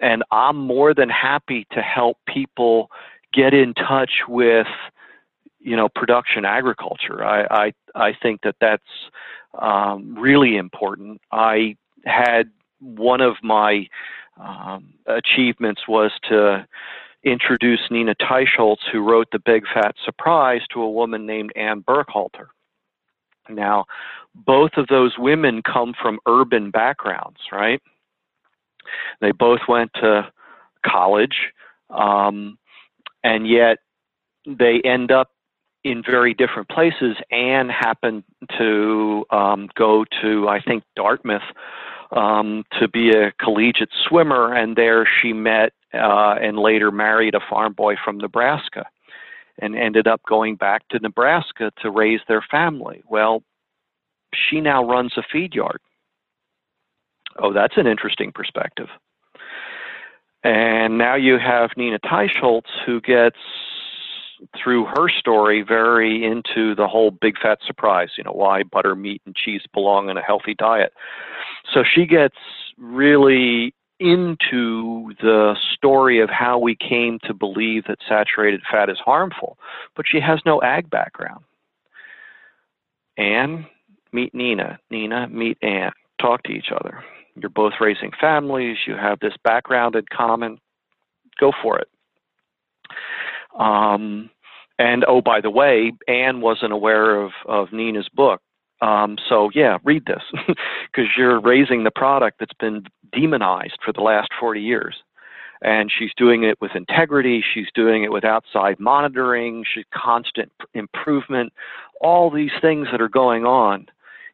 Speaker 3: and I'm more than happy to help people get in touch with you know production agriculture. I I, I think that that's um, really important. I had one of my um, achievements was to introduce Nina Teicholz, who wrote The Big Fat Surprise, to a woman named Anne Burkholder. Now, both of those women come from urban backgrounds, right? They both went to college, um, and yet they end up in very different places. Anne happened to um, go to, I think, Dartmouth um, to be a collegiate swimmer, and there she met uh, and later married a farm boy from Nebraska and ended up going back to Nebraska to raise their family. Well, she now runs a feed yard. Oh, that's an interesting perspective. And now you have Nina Teicholz, who gets through her story very into the whole big fat surprise, you know, why butter, meat, and cheese belong in a healthy diet. So she gets really into the story of how we came to believe that saturated fat is harmful, but she has no ag background. Anne, meet Nina. Nina, meet Anne. Talk to each other. You're both raising families, you have this background in common. Go for it. Um, and oh, by the way, Anne wasn't aware of, of Nina's book. Um, so yeah, read this because you're raising the product that's been demonized for the last 40 years. and she's doing it with integrity. She's doing it with outside monitoring. She's constant improvement. All these things that are going on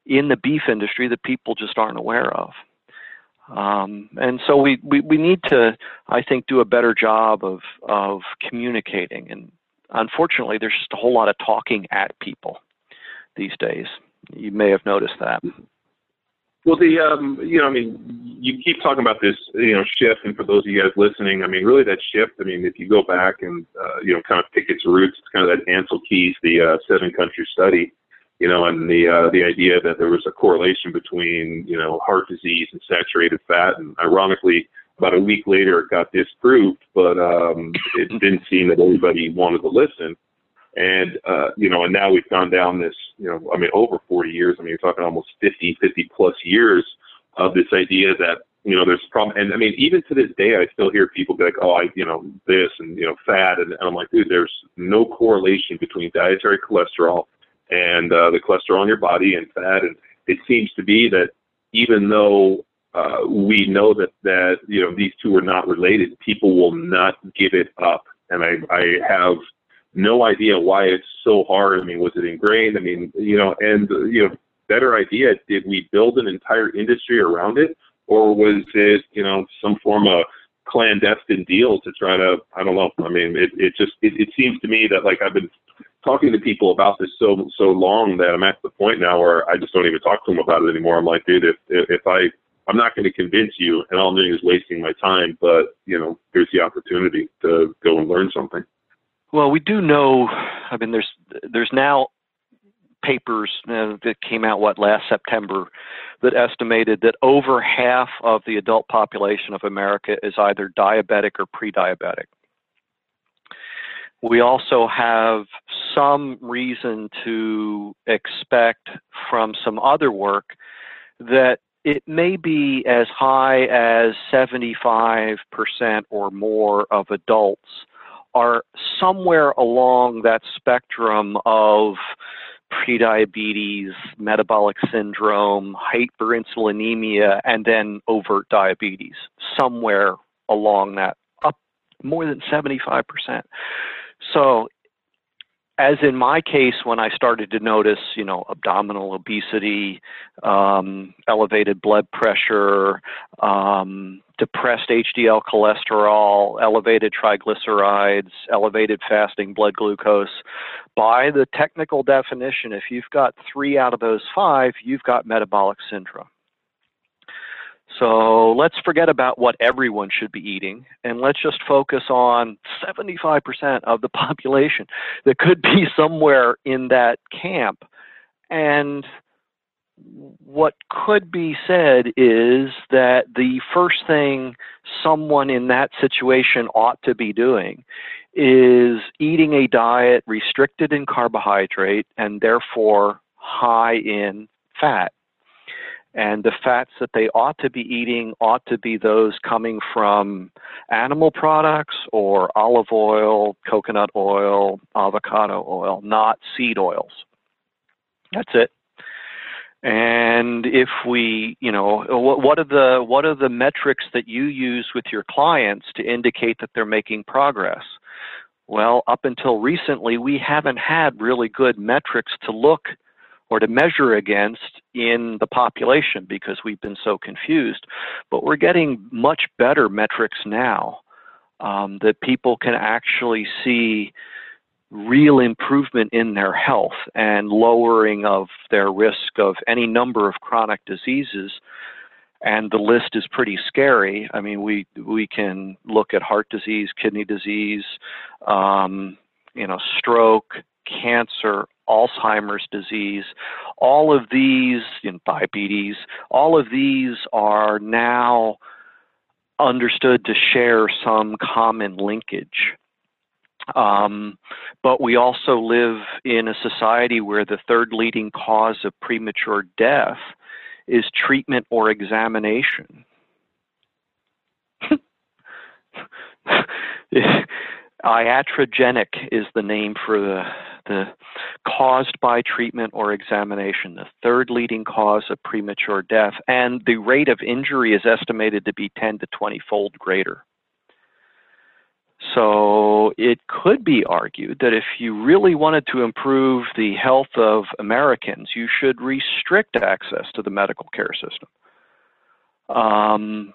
Speaker 3: in the beef industry that people just aren't aware of. Um, and so we, we, we need to, I think, do a better job of, of communicating. And unfortunately, there's just a whole lot of talking at people these days. You may have noticed that.
Speaker 4: Well, the um, you know, I mean, you keep talking about this, you know, shift, and for those of you guys listening, I mean, really that shift. I mean, if you go back and uh, you know, kind of pick its roots, it's kind of that Ancel Keys, the uh, seven country study, you know, and the uh, the idea that there was a correlation between you know heart disease and saturated fat, and ironically, about a week later, it got disproved, but um, it didn't seem that anybody wanted to listen. And, uh, you know, and now we've gone down this, you know, I mean, over 40 years. I mean, you're talking almost 50, 50 plus years of this idea that, you know, there's a problem. And I mean, even to this day, I still hear people be like, oh, I, you know, this and, you know, fat. And, and I'm like, dude, there's no correlation between dietary cholesterol and uh, the cholesterol in your body and fat. And it seems to be that even though uh, we know that, that, you know, these two are not related, people will not give it up. And I, I have, no idea why it's so hard. I mean, was it ingrained? I mean, you know, and you know, better idea. Did we build an entire industry around it, or was it, you know, some form of clandestine deal to try to? I don't know. I mean, it it just it, it seems to me that like I've been talking to people about this so so long that I'm at the point now where I just don't even talk to them about it anymore. I'm like, dude, if if I I'm not going to convince you, and all I'm doing is wasting my time. But you know, here's the opportunity to go and learn something.
Speaker 3: Well, we do know. I mean, there's there's now papers that came out what last September that estimated that over half of the adult population of America is either diabetic or pre-diabetic. We also have some reason to expect from some other work that it may be as high as 75% or more of adults are somewhere along that spectrum of prediabetes, metabolic syndrome, hyperinsulinemia, and then overt diabetes, somewhere along that, up more than 75%. So as in my case, when I started to notice, you know, abdominal obesity, um, elevated blood pressure, um, depressed HDL cholesterol, elevated triglycerides, elevated fasting blood glucose, by the technical definition, if you've got three out of those five, you've got metabolic syndrome. So let's forget about what everyone should be eating and let's just focus on 75% of the population that could be somewhere in that camp. And what could be said is that the first thing someone in that situation ought to be doing is eating a diet restricted in carbohydrate and therefore high in fat. And the fats that they ought to be eating ought to be those coming from animal products or olive oil, coconut oil, avocado oil, not seed oils. That's it. And if we, you know, what are the what are the metrics that you use with your clients to indicate that they're making progress? Well, up until recently, we haven't had really good metrics to look or to measure against in the population because we've been so confused. But we're getting much better metrics now um, that people can actually see real improvement in their health and lowering of their risk of any number of chronic diseases and the list is pretty scary. I mean, we we can look at heart disease, kidney disease, um, you know, stroke, cancer, Alzheimer's disease, all of these, know, diabetes, all of these are now understood to share some common linkage. Um, but we also live in a society where the third leading cause of premature death is treatment or examination. Iatrogenic is the name for the, the caused by treatment or examination, the third leading cause of premature death, and the rate of injury is estimated to be 10 to 20 fold greater. So it could be argued that if you really wanted to improve the health of Americans, you should restrict access to the medical care system. Um,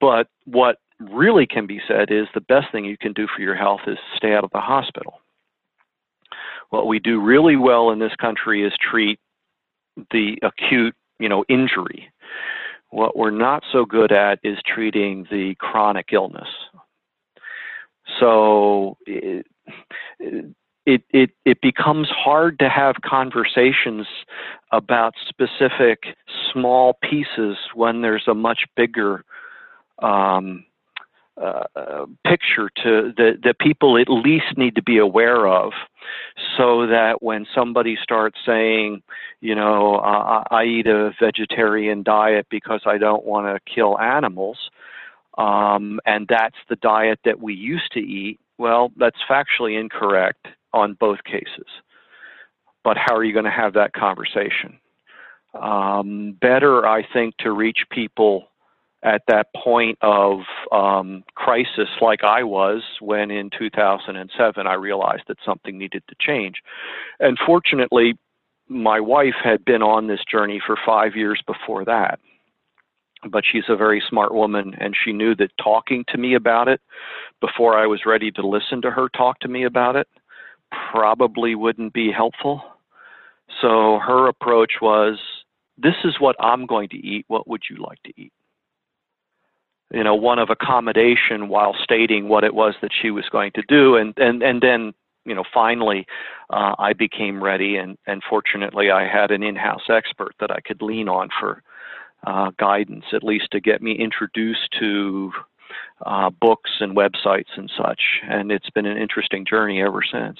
Speaker 3: but what really can be said is the best thing you can do for your health is stay out of the hospital. What we do really well in this country is treat the acute, you know, injury. What we're not so good at is treating the chronic illness. So it, it, it, it becomes hard to have conversations about specific small pieces when there's a much bigger um, uh, picture to that, that people at least need to be aware of so that when somebody starts saying, you know, uh, I eat a vegetarian diet because I don't want to kill animals, um, and that's the diet that we used to eat, well, that's factually incorrect on both cases. But how are you going to have that conversation? Um, better, I think, to reach people at that point of um, crisis, like I was when in 2007 I realized that something needed to change. And fortunately, my wife had been on this journey for five years before that but she's a very smart woman and she knew that talking to me about it before I was ready to listen to her talk to me about it probably wouldn't be helpful. So her approach was this is what I'm going to eat. What would you like to eat? You know, one of accommodation while stating what it was that she was going to do. And, and, and then, you know, finally, uh, I became ready. And, and fortunately, I had an in house expert that I could lean on for uh, guidance, at least to get me introduced to uh, books and websites and such. And it's been an interesting journey ever since.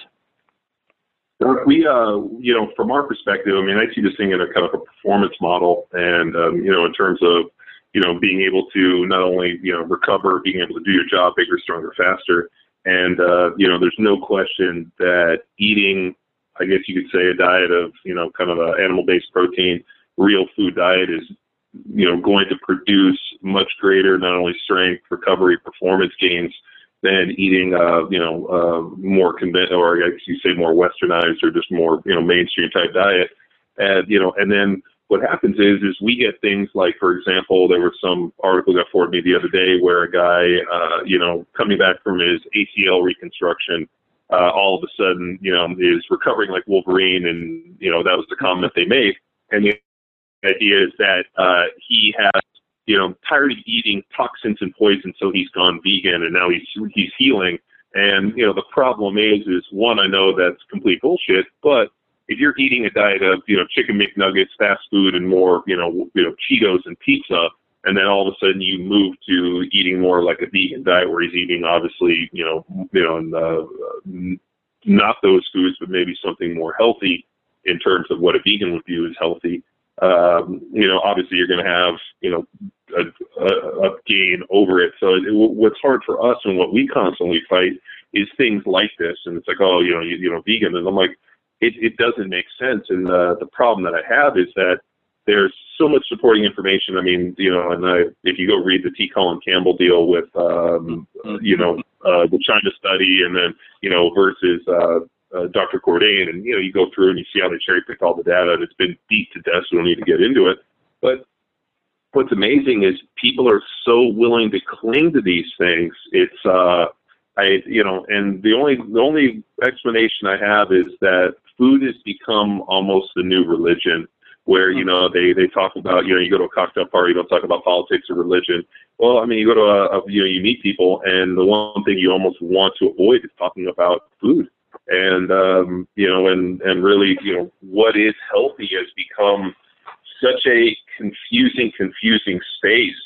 Speaker 4: We, uh, you know, from our perspective, I mean, I see this thing in a kind of a performance model, and um, you know, in terms of, you know, being able to not only, you know, recover, being able to do your job bigger, stronger, faster, and uh, you know, there's no question that eating, I guess you could say, a diet of, you know, kind of an animal-based protein, real food diet is you know, going to produce much greater not only strength, recovery, performance gains than eating, uh, you know, uh, more convent or I guess you say more westernized or just more, you know, mainstream type diet. And, you know, and then what happens is, is we get things like, for example, there was some article got forwarded me the other day where a guy, uh, you know, coming back from his ACL reconstruction, uh, all of a sudden, you know, is recovering like Wolverine. And, you know, that was the comment they made. And the idea is that uh, he has, you know, tired of eating toxins and poison, so he's gone vegan, and now he's he's healing. And you know, the problem is, is one, I know that's complete bullshit, but if you're eating a diet of, you know, chicken McNuggets, fast food, and more, you know, you know, Cheetos and pizza, and then all of a sudden you move to eating more like a vegan diet where he's eating obviously, you know, you know, and, uh, not those foods, but maybe something more healthy in terms of what a vegan would view as healthy um, you know, obviously you're going to have, you know, a, a, a gain over it. So it, what's hard for us and what we constantly fight is things like this. And it's like, oh, you know, you, you know, vegan. And I'm like, it, it doesn't make sense. And uh, the problem that I have is that there's so much supporting information. I mean, you know, and I, if you go read the T. Colin Campbell deal with, um, you know, uh, the China study and then, you know, versus, uh, uh, Dr. Cordain, and you know, you go through and you see how they cherry picked all the data, and it's been beat to death. So we don't need to get into it. But what's amazing is people are so willing to cling to these things. It's uh, I you know, and the only the only explanation I have is that food has become almost the new religion. Where you know they they talk about you know you go to a cocktail party, you don't talk about politics or religion. Well, I mean you go to a, a you know you meet people, and the one thing you almost want to avoid is talking about food and um, you know, and and really, you know, what is healthy has become such a confusing, confusing space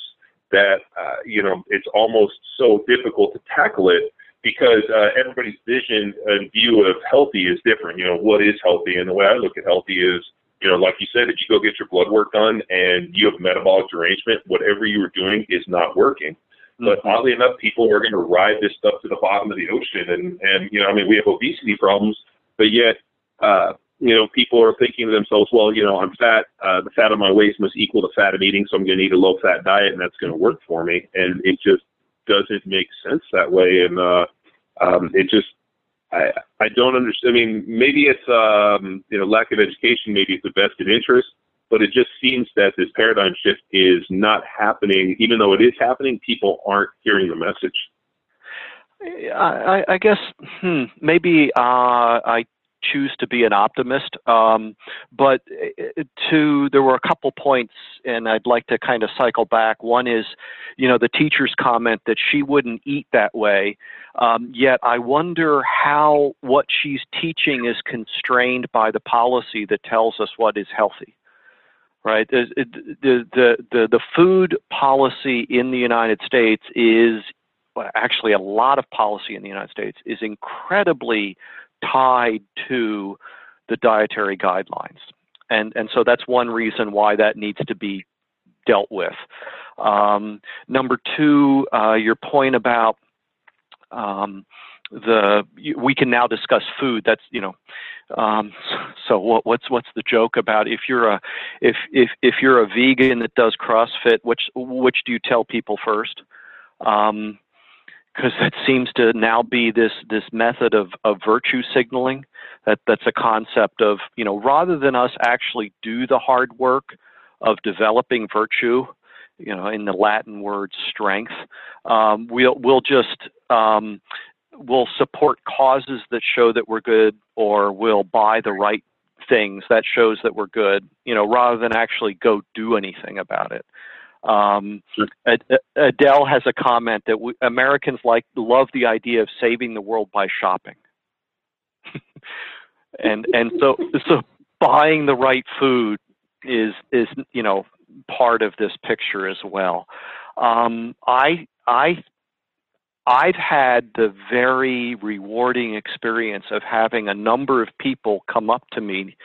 Speaker 4: that uh, you know it's almost so difficult to tackle it because uh, everybody's vision and view of healthy is different. You know, what is healthy, and the way I look at healthy is, you know, like you said, if you go get your blood work done and you have a metabolic derangement, whatever you were doing is not working. But mm-hmm. oddly enough, people are going to ride this stuff to the bottom of the ocean, and and you know, I mean, we have obesity problems, but yet, uh, you know, people are thinking to themselves, well, you know, I'm fat. Uh, the fat on my waist must equal the fat I'm eating, so I'm going to eat a low fat diet, and that's going to work for me. And it just doesn't make sense that way. And uh, Um, it just I I don't understand. I mean, maybe it's um, you know lack of education. Maybe it's a vested interest, but it just seems that this paradigm shift is not happening. Even though it is happening, people aren't hearing the message.
Speaker 3: I, I guess hmm, maybe uh, I choose to be an optimist. Um, but uh, to there were a couple points, and I'd like to kind of cycle back. One is, you know, the teacher's comment that she wouldn't eat that way. Um, yet I wonder how what she's teaching is constrained by the policy that tells us what is healthy. Right, the the the the, the food policy in the United States is actually a lot of policy in the United States is incredibly tied to the dietary guidelines. And, and so that's one reason why that needs to be dealt with. Um, number two, uh, your point about um, the we can now discuss food. That's you know, um, so what, what's what's the joke about if you're a if if if you're a vegan that does CrossFit, which which do you tell people first? Um, because that seems to now be this this method of, of virtue signaling. That that's a concept of you know rather than us actually do the hard work of developing virtue you know in the latin word strength um, we'll we'll just um, we'll support causes that show that we're good or we'll buy the right things that shows that we're good you know rather than actually go do anything about it um, Adele has a comment that we, Americans like love the idea of saving the world by shopping, and and so so buying the right food is is you know part of this picture as well. Um, I I I've had the very rewarding experience of having a number of people come up to me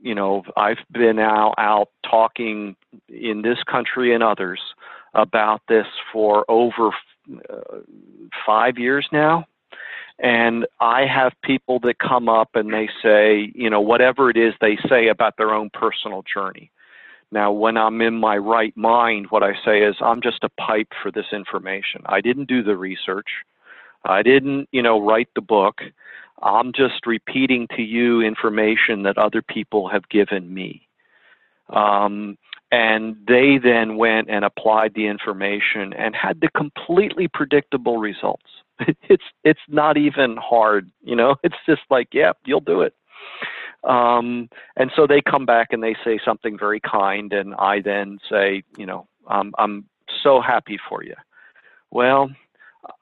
Speaker 3: you know, I've been out, out talking in this country and others about this for over uh, five years now. And I have people that come up and they say, you know, whatever it is they say about their own personal journey. Now, when I'm in my right mind, what I say is, I'm just a pipe for this information. I didn't do the research. I didn't, you know, write the book. I'm just repeating to you information that other people have given me. Um, and they then went and applied the information and had the completely predictable results. It's it's not even hard, you know. It's just like, yeah, you'll do it. Um, and so they come back and they say something very kind, and I then say, you know, um, I'm so happy for you. Well,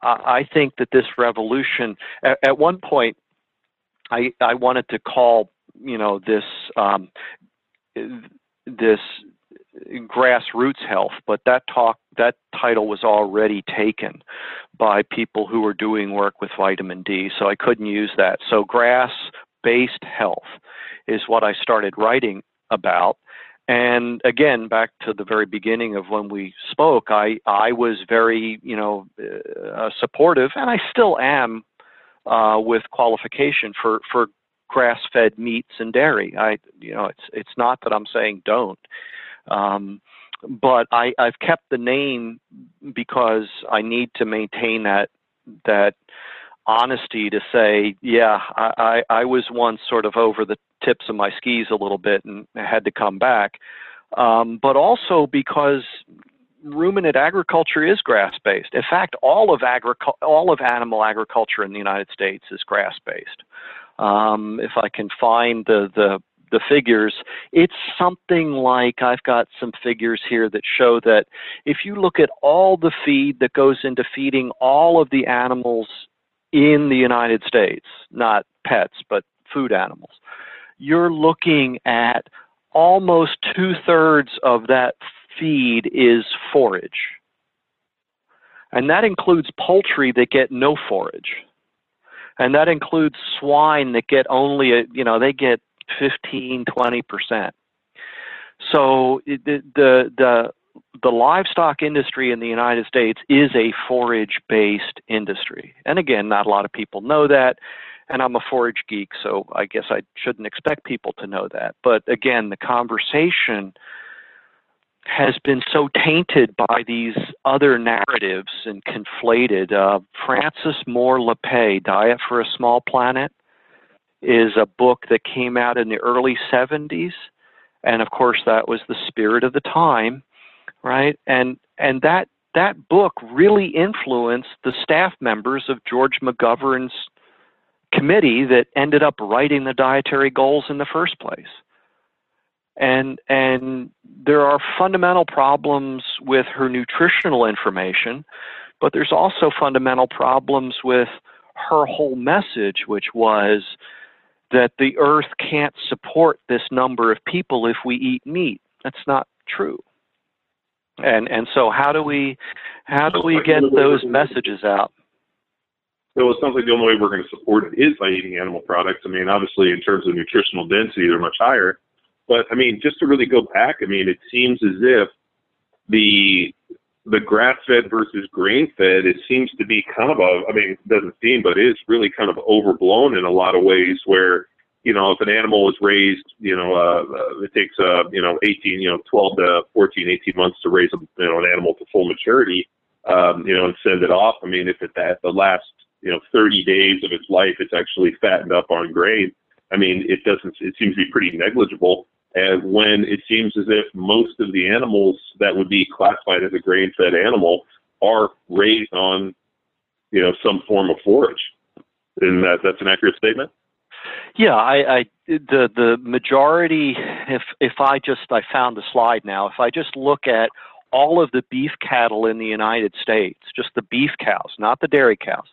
Speaker 3: I think that this revolution, at, at one point, I I wanted to call you know this um, this grassroots health, but that talk that title was already taken by people who were doing work with vitamin D, so I couldn't use that. So grass based health is what I started writing about. And again, back to the very beginning of when we spoke, I, I was very, you know, uh, supportive, and I still am uh, with qualification for for grass-fed meats and dairy. I you know it's it's not that I'm saying don't. Um, but I, I've kept the name because I need to maintain that that honesty to say, yeah, I, I, I was once sort of over the tips of my skis a little bit and had to come back. Um, but also because ruminant agriculture is grass based. In fact, all of agric- all of animal agriculture in the United States is grass based. Um, if I can find the the the figures, it's something like I've got some figures here that show that if you look at all the feed that goes into feeding all of the animals in the United States, not pets, but food animals, you're looking at almost two thirds of that feed is forage. And that includes poultry that get no forage. And that includes swine that get only, a, you know, they get 15, 20%. So the, the, the, the livestock industry in the United States is a forage based industry. And again, not a lot of people know that. And I'm a forage geek, so I guess I shouldn't expect people to know that. But again, the conversation has been so tainted by these other narratives and conflated. Uh, Frances Moore Lappé, Diet for a Small Planet, is a book that came out in the early 70s. And of course, that was the spirit of the time, right? And, and that, that book really influenced the staff members of George McGovern's committee that ended up writing the dietary goals in the first place and and there are fundamental problems with her nutritional information but there's also fundamental problems with her whole message which was that the earth can't support this number of people if we eat meat that's not true and and so how do we how do we get those messages out
Speaker 4: so it sounds like the only way we're going to support it is by eating animal products. I mean, obviously, in terms of nutritional density, they're much higher. But I mean, just to really go back, I mean, it seems as if the the grass fed versus grain fed, it seems to be kind of a, I mean, it doesn't seem, but it is really kind of overblown in a lot of ways where, you know, if an animal is raised, you know, uh, uh, it takes, uh, you know, 18, you know, 12 to 14, 18 months to raise, a, you know, an animal to full maturity, um, you know, and send it off. I mean, if it's at the last, you know, 30 days of its life, it's actually fattened up on grain. I mean, it doesn't, it seems to be pretty negligible and when it seems as if most of the animals that would be classified as a grain-fed animal are raised on, you know, some form of forage. And that that's an accurate statement.
Speaker 3: Yeah, I, I the the majority. If if I just I found the slide now. If I just look at all of the beef cattle in the United States, just the beef cows, not the dairy cows,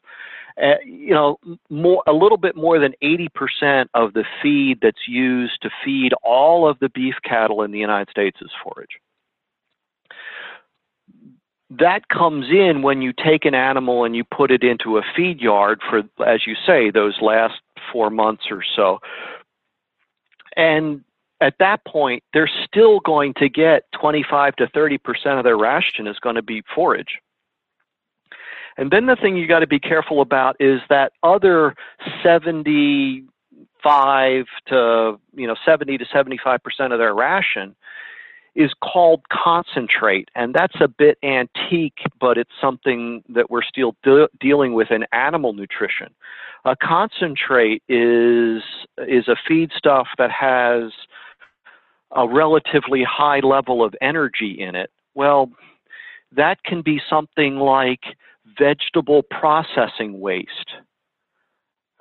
Speaker 3: uh, you know, more a little bit more than 80% of the feed that's used to feed all of the beef cattle in the United States is forage. That comes in when you take an animal and you put it into a feed yard for, as you say, those last four months or so. And at that point, they're still going to get 25 to 30% of their ration is going to be forage. And then the thing you got to be careful about is that other 75 to, you know, 70 to 75% of their ration is called concentrate. And that's a bit antique, but it's something that we're still de- dealing with in animal nutrition. A concentrate is, is a feedstuff that has a relatively high level of energy in it. Well, that can be something like vegetable processing waste.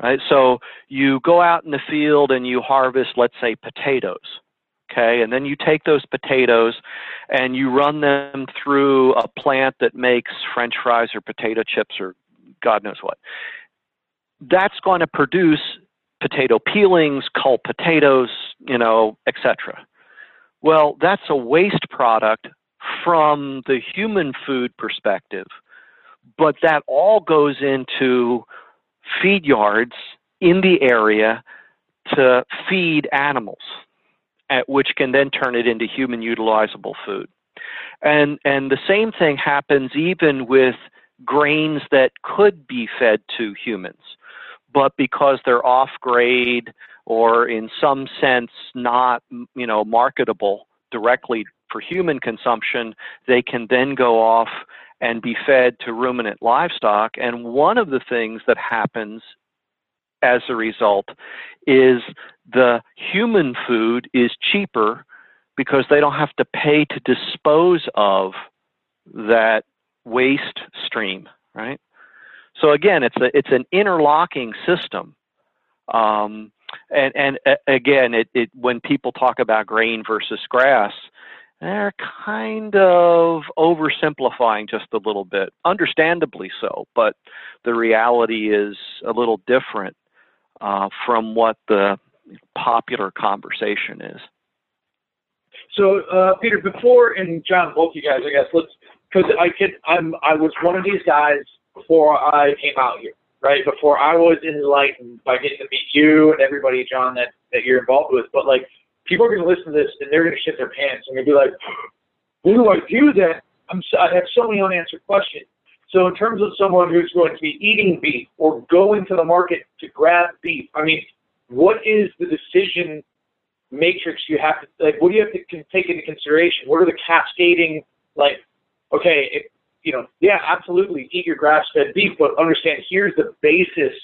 Speaker 3: Right? So you go out in the field and you harvest, let's say, potatoes. Okay, and then you take those potatoes and you run them through a plant that makes French fries or potato chips or God knows what. That's going to produce potato peelings, cull potatoes, you know, etc. Well, that's a waste product from the human food perspective but that all goes into feed yards in the area to feed animals, at which can then turn it into human utilizable food. And, and the same thing happens even with grains that could be fed to humans, but because they're off grade or in some sense not you know marketable directly for human consumption, they can then go off and be fed to ruminant livestock. And one of the things that happens as a result is the human food is cheaper because they don't have to pay to dispose of that waste stream, right? So again, it's a it's an interlocking system. Um, and and again, it, it when people talk about grain versus grass, they're kind of oversimplifying just a little bit, understandably so, but the reality is a little different uh, from what the popular conversation is.
Speaker 2: So, uh, Peter, before and John, both you guys, I guess let's because I could, I'm, I was one of these guys before I came out here, right? Before I was enlightened by getting to meet you and everybody, John, that that you're involved with. But like, people are going to listen to this and they're going to shit their pants and to be like, who do I do that? I'm so, I have so many unanswered questions. So in terms of someone who's going to be eating beef or going to the market to grab beef, I mean, what is the decision matrix you have to like? What do you have to take into consideration? What are the cascading like? Okay, you know, yeah, absolutely, eat your grass-fed beef, but understand here's the basis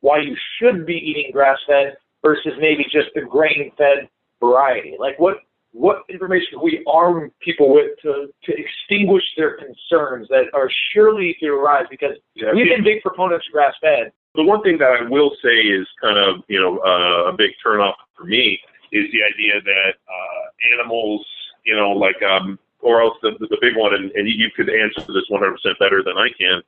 Speaker 2: why you should be eating grass-fed versus maybe just the grain-fed variety. Like, what what information can we arm people with to, to extinguish their concerns that are surely to arise because yeah, we've been big proponents of grass fed.
Speaker 4: The one thing that I will say is kind of, you know, uh, a big turnoff for me is the idea that uh, animals, you know, like, um, or else the, the big one, and, and you could answer this 100% better than I can,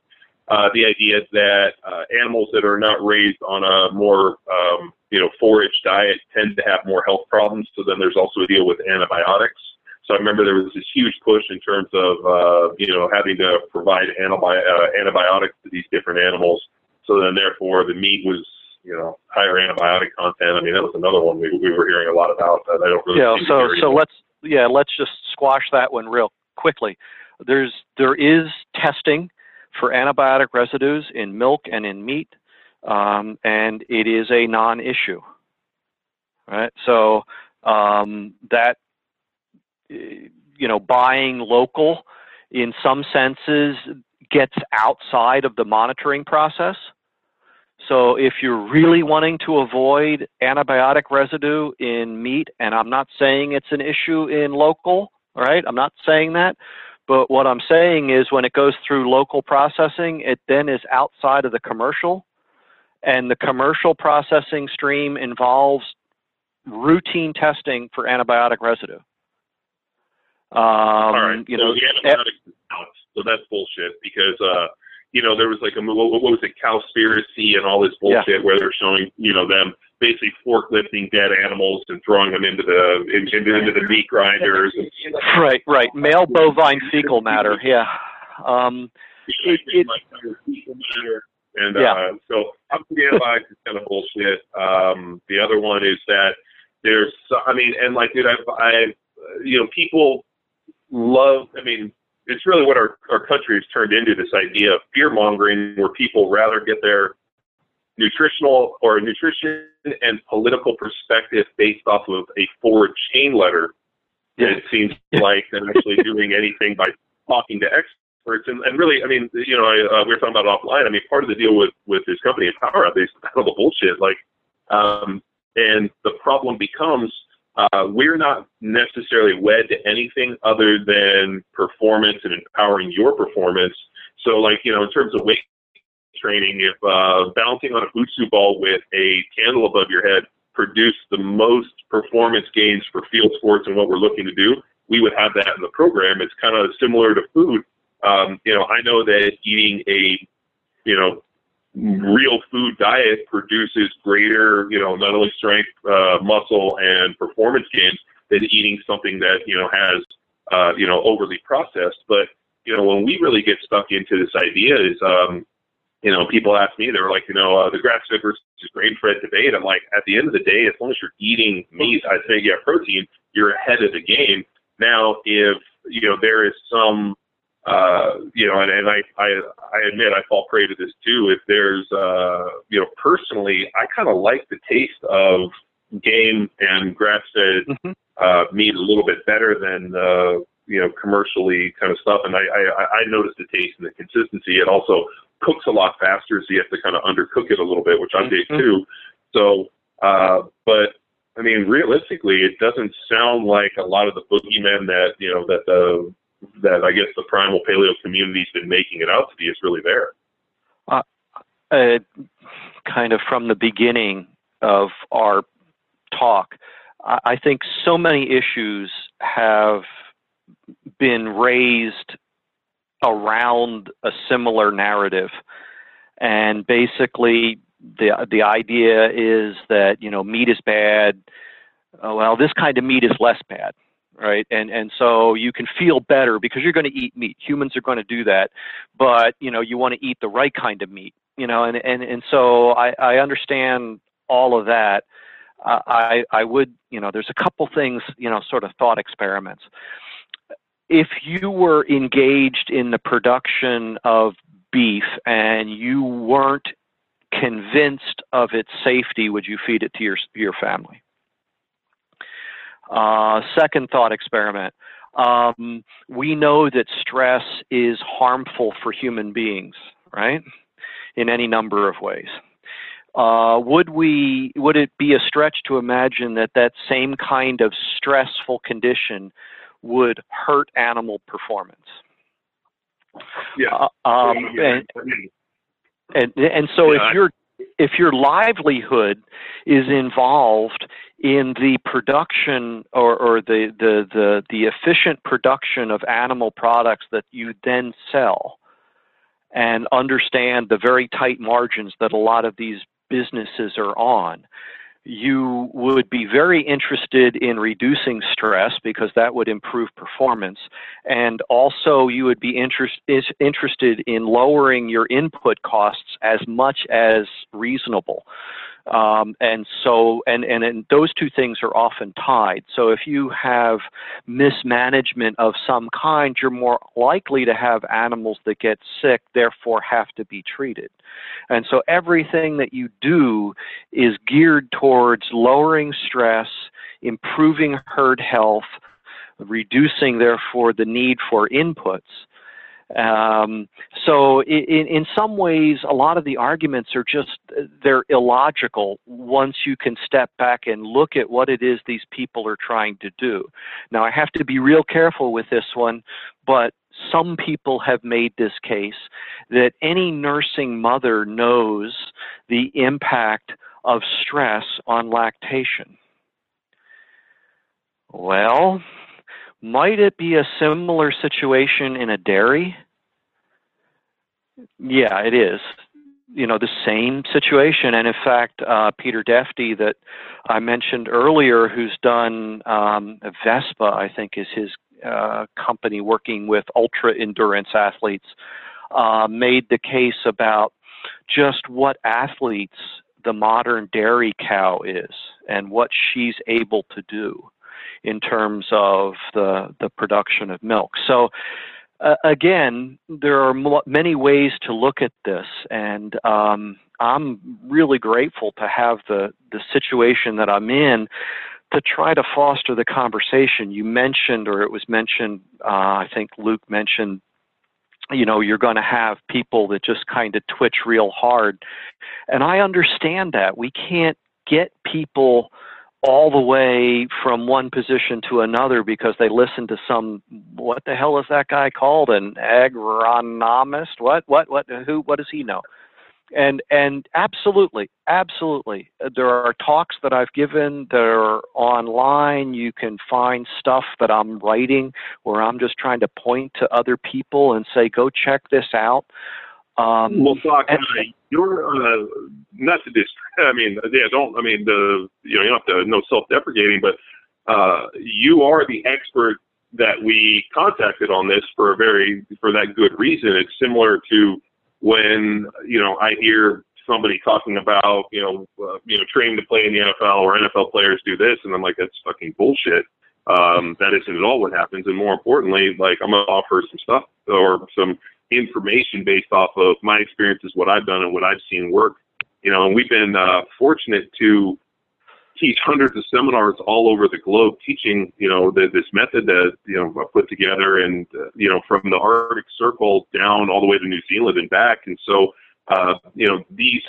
Speaker 4: uh, the idea that uh, animals that are not raised on a more um, you know forage diet tend to have more health problems. So then there's also a deal with antibiotics. So I remember there was this huge push in terms of uh, you know having to provide antibi- uh, antibiotics to these different animals. So then therefore the meat was you know higher antibiotic content. I mean that was another one we, we were hearing a lot about that I don't really.
Speaker 3: Yeah. So so let's yeah let's just squash that one real quickly. There's there is testing for antibiotic residues in milk and in meat, um, and it is a non-issue. Right, so um, that you know, buying local, in some senses, gets outside of the monitoring process. So if you're really wanting to avoid antibiotic residue in meat, and I'm not saying it's an issue in local, right? I'm not saying that, but what I'm saying is when it goes through local processing, it then is outside of the commercial. And the commercial processing stream involves routine testing for antibiotic residue.
Speaker 4: Um, All right. You know, so the antibiotics is out, so that's bullshit because, uh, you know, there was like a, what was it, Cowspiracy and all this bullshit yeah. where they're showing, you know, them basically forklifting dead animals and throwing them into the into, into the meat grinders. And,
Speaker 3: right, right. Male bovine fecal matter. Yeah. Um,
Speaker 4: it, it, and yeah. uh, so the antibiotics is kind of bullshit. Um, the other one is that there's, I mean, and like, dude, I, I, you know, people love. I mean, it's really what our our country has turned into. This idea of fear mongering, where people rather get their nutritional or nutrition and political perspective based off of a forward chain letter. Yeah. It seems like than actually doing anything by talking to experts. And, and really, I mean, you know, I, uh, we were talking about offline. I mean, part of the deal with with this company is power up. They battle the bullshit. Like, um, and the problem becomes uh, we're not necessarily wed to anything other than performance and empowering your performance. So, like, you know, in terms of weight training, if uh, bouncing on a Bosu ball with a candle above your head produced the most performance gains for field sports and what we're looking to do, we would have that in the program. It's kind of similar to food. Um, you know, I know that eating a, you know, real food diet produces greater, you know, not only strength, uh, muscle, and performance gains than eating something that you know has, uh, you know, overly processed. But you know, when we really get stuck into this idea is, um, you know, people ask me, they're like, you know, uh, the grass-fed versus grain-fed debate. I'm like, at the end of the day, as long as you're eating meat, I say, yeah, protein, you're ahead of the game. Now, if you know there is some, uh, you know, and, and I, I, I admit I fall prey to this too. If there's, uh, you know, personally, I kind of like the taste of game and grass-fed mm-hmm. uh, meat a little bit better than uh, you know commercially kind of stuff. And I, I, I noticed the taste and the consistency. It also cooks a lot faster, so you have to kind of undercook it a little bit, which I dig mm-hmm. too. So, uh, but I mean, realistically, it doesn't sound like a lot of the boogeymen that you know that the that I guess the primal paleo community's been making it out to be is really there.
Speaker 3: Uh, uh, kind of from the beginning of our talk, I think so many issues have been raised around a similar narrative. And basically, the the idea is that you know meat is bad. Oh, well, this kind of meat is less bad, right? And and so you can feel better because you're going to eat meat. Humans are going to do that, but you know you want to eat the right kind of meat, you know. And and and so I I understand all of that. I I would you know there's a couple things you know sort of thought experiments if you were engaged in the production of beef and you weren't convinced of its safety, would you feed it to your your family? Uh, second thought experiment. Um, we know that stress is harmful for human beings, right? In any number of ways. Uh, would we? Would it be a stretch to imagine that that same kind of stressful condition would hurt animal performance?
Speaker 4: Yeah.
Speaker 3: Uh, um, and, and and so yeah, if your if your livelihood is involved in the production or, or the, the, the, the efficient production of animal products that you then sell and understand the very tight margins that a lot of these businesses are on, you would be very interested in reducing stress because that would improve performance. And also, you would be interest, interested in lowering your input costs as much as reasonable. Um, and so, and, and, and those two things are often tied. So if you have mismanagement of some kind, you're more likely to have animals that get sick, therefore have to be treated. And so everything that you do is geared towards lowering stress, improving herd health, reducing, therefore, the need for inputs. Um, so in, in some ways, a lot of the arguments are just, they're illogical once you can step back and look at what it is these people are trying to do. Now, I have to be real careful with this one, but some people have made this case that any nursing mother knows the impact of stress on lactation. Well, might it be a similar situation in a dairy? Yeah, it is. You know, the same situation. And in fact, uh, Peter Defty, that I mentioned earlier, who's done um, Vespa, I think is his uh, company working with ultra endurance athletes, uh, made the case about just what athletes the modern dairy cow is and what she's able to do in terms of the the production of milk. So uh, again, there are many ways to look at this, and um, I'm really grateful to have the the situation that I'm in to try to foster the conversation. You mentioned, or it was mentioned, uh, I think Luke mentioned you know you're going to have people that just kind of twitch real hard and i understand that we can't get people all the way from one position to another because they listen to some what the hell is that guy called? An agronomist? What what what who what does he know? And and absolutely absolutely. There are talks that i've given that are online. You can find stuff that i'm writing where i'm just trying to point to other people and say go check this out
Speaker 4: um, well, Doc, and, you're uh, not to dist- I mean, yeah, don't. I mean, the you know, you don't have to no self-deprecating, but uh, you are the expert that we contacted on this for a very for that good reason. It's similar to when you know I hear somebody talking about you know uh, you know training to play in the NFL or NFL players do this, and I'm like that's fucking bullshit. Um, that isn't at all what happens. And more importantly, like I'm gonna offer some stuff or some information based off of my experiences, what I've done and what I've seen work. You know, and we've been uh, fortunate to teach hundreds of seminars all over the globe teaching, you know, the, this method that, you know, I put together and, uh, you know, from the Arctic Circle down all the way to New Zealand and back. And so, uh, you know, these,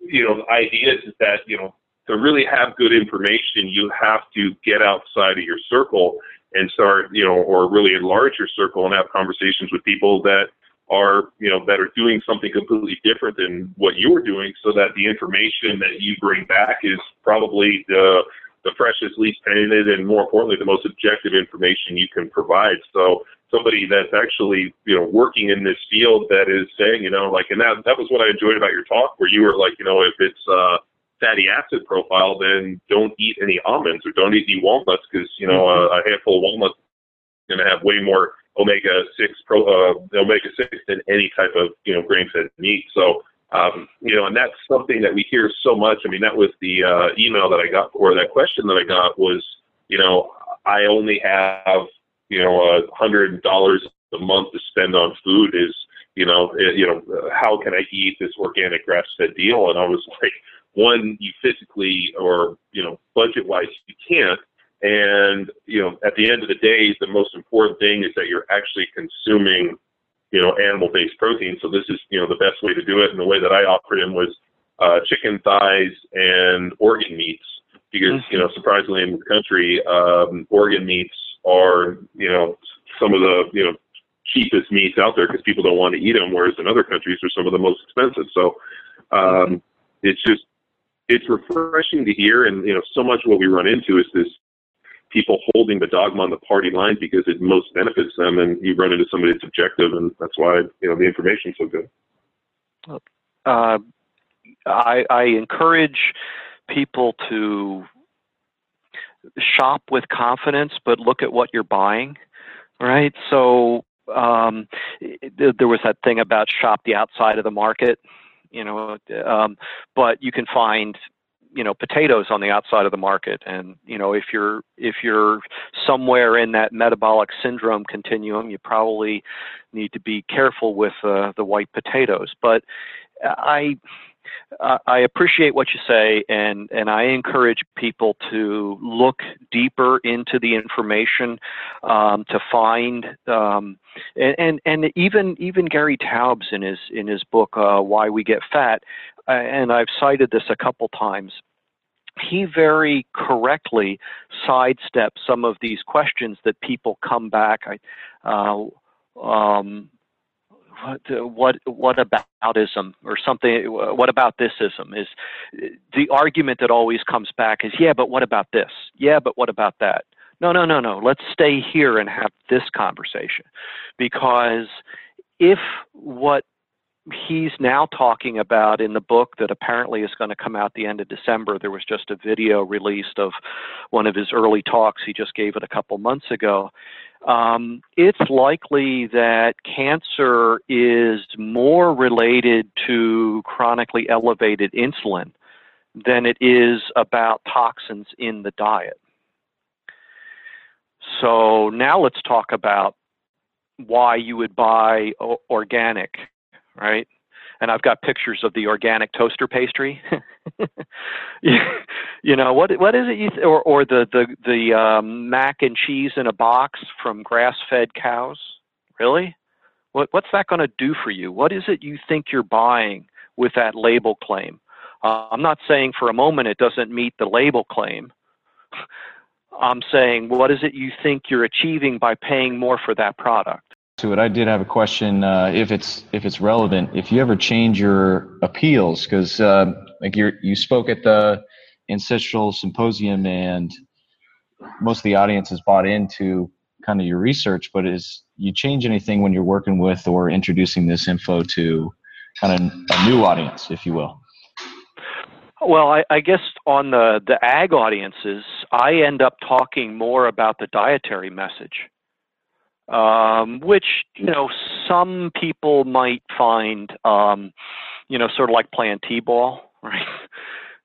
Speaker 4: you know, ideas is that, you know, to really have good information, you have to get outside of your circle and start, you know, or really enlarge your circle and have conversations with people that are, you know, that are doing something completely different than what you're doing so that the information that you bring back is probably the, the freshest, least tainted, and more importantly, the most objective information you can provide. So somebody that's actually, you know, working in this field that is saying, you know, like, and that, that was what I enjoyed about your talk where you were like, you know, if it's, uh, fatty acid profile, then don't eat any almonds or don't eat any walnuts because, you know, mm-hmm. a, a handful of walnuts going to have way more omega six pro uh, omega six than any type of you know grain fed meat. So um, you know, and that's something that we hear so much. I mean, that was the uh, email that I got or that question that I got was, you know, I only have you know a hundred dollars a month to spend on food. Is you know, it, you know, how can I eat this organic grass fed deal? And I was like, one, you physically or you know, budget wise, you can't And you know, at the end of the day, the most important thing is that you're actually consuming, you know, animal-based protein. So this is you know the best way to do it. And the way that I offered him was uh, chicken thighs and organ meats because you know surprisingly in the country um, organ meats are you know some of the you know cheapest meats out there because people don't want to eat them, whereas in other countries they're some of the most expensive. So um, it's just it's refreshing to hear, and you know so much what we run into is this people holding the dogma on the party line because it most benefits them, and you run into somebody that's objective, and that's why you know the information's so good.
Speaker 3: Uh, I, I encourage people to shop with confidence, but look at what you're buying, right? So um, there was that thing about shop the outside of the market, you know, um, but you can find you know potatoes on the outside of the market. And you know if you're if you're somewhere in that metabolic syndrome continuum you probably need to be careful with uh, the white potatoes. But i I appreciate what you say, and, and I encourage people to look deeper into the information um, to find um, and, and, even even Gary Taubes in his in his book uh, Why We Get Fat, and I've cited this a couple times. He very correctly sidesteps some of these questions that people come back. I, uh, um, what what aboutism or something what about thisism is the argument that always comes back is yeah but what about this yeah but what about that no no no no let's stay here and have this conversation because if what he's now talking about in the book that apparently is going to come out the end of December. There was just a video released of one of his early talks. He just gave it a couple months ago um, it's likely that cancer is more related to chronically elevated insulin than it is about toxins in the diet. So now let's talk about why you would buy organic, right? and I've got pictures of the organic toaster pastry. you know what? What is it? You th- or or the the the um, mac and cheese in a box from grass-fed cows? Really? What what's that going to do for you? What is it you think you're buying with that label claim? Uh, I'm not saying for a moment it doesn't meet the label claim. I'm saying what is it you think you're achieving by paying more for that product?
Speaker 5: To it. I did have a question, uh, if it's if it's relevant. If you ever change your appeals, because uh, like you you spoke at the ancestral symposium, and most of the audience has bought into kind of your research. But is you change anything when you're working with or introducing this info to kind of a new audience, if you will?
Speaker 3: Well, I, I guess on the the ag audiences, I end up talking more about the dietary message um, which you know some people might find um, you know sort of like playing t-ball, right?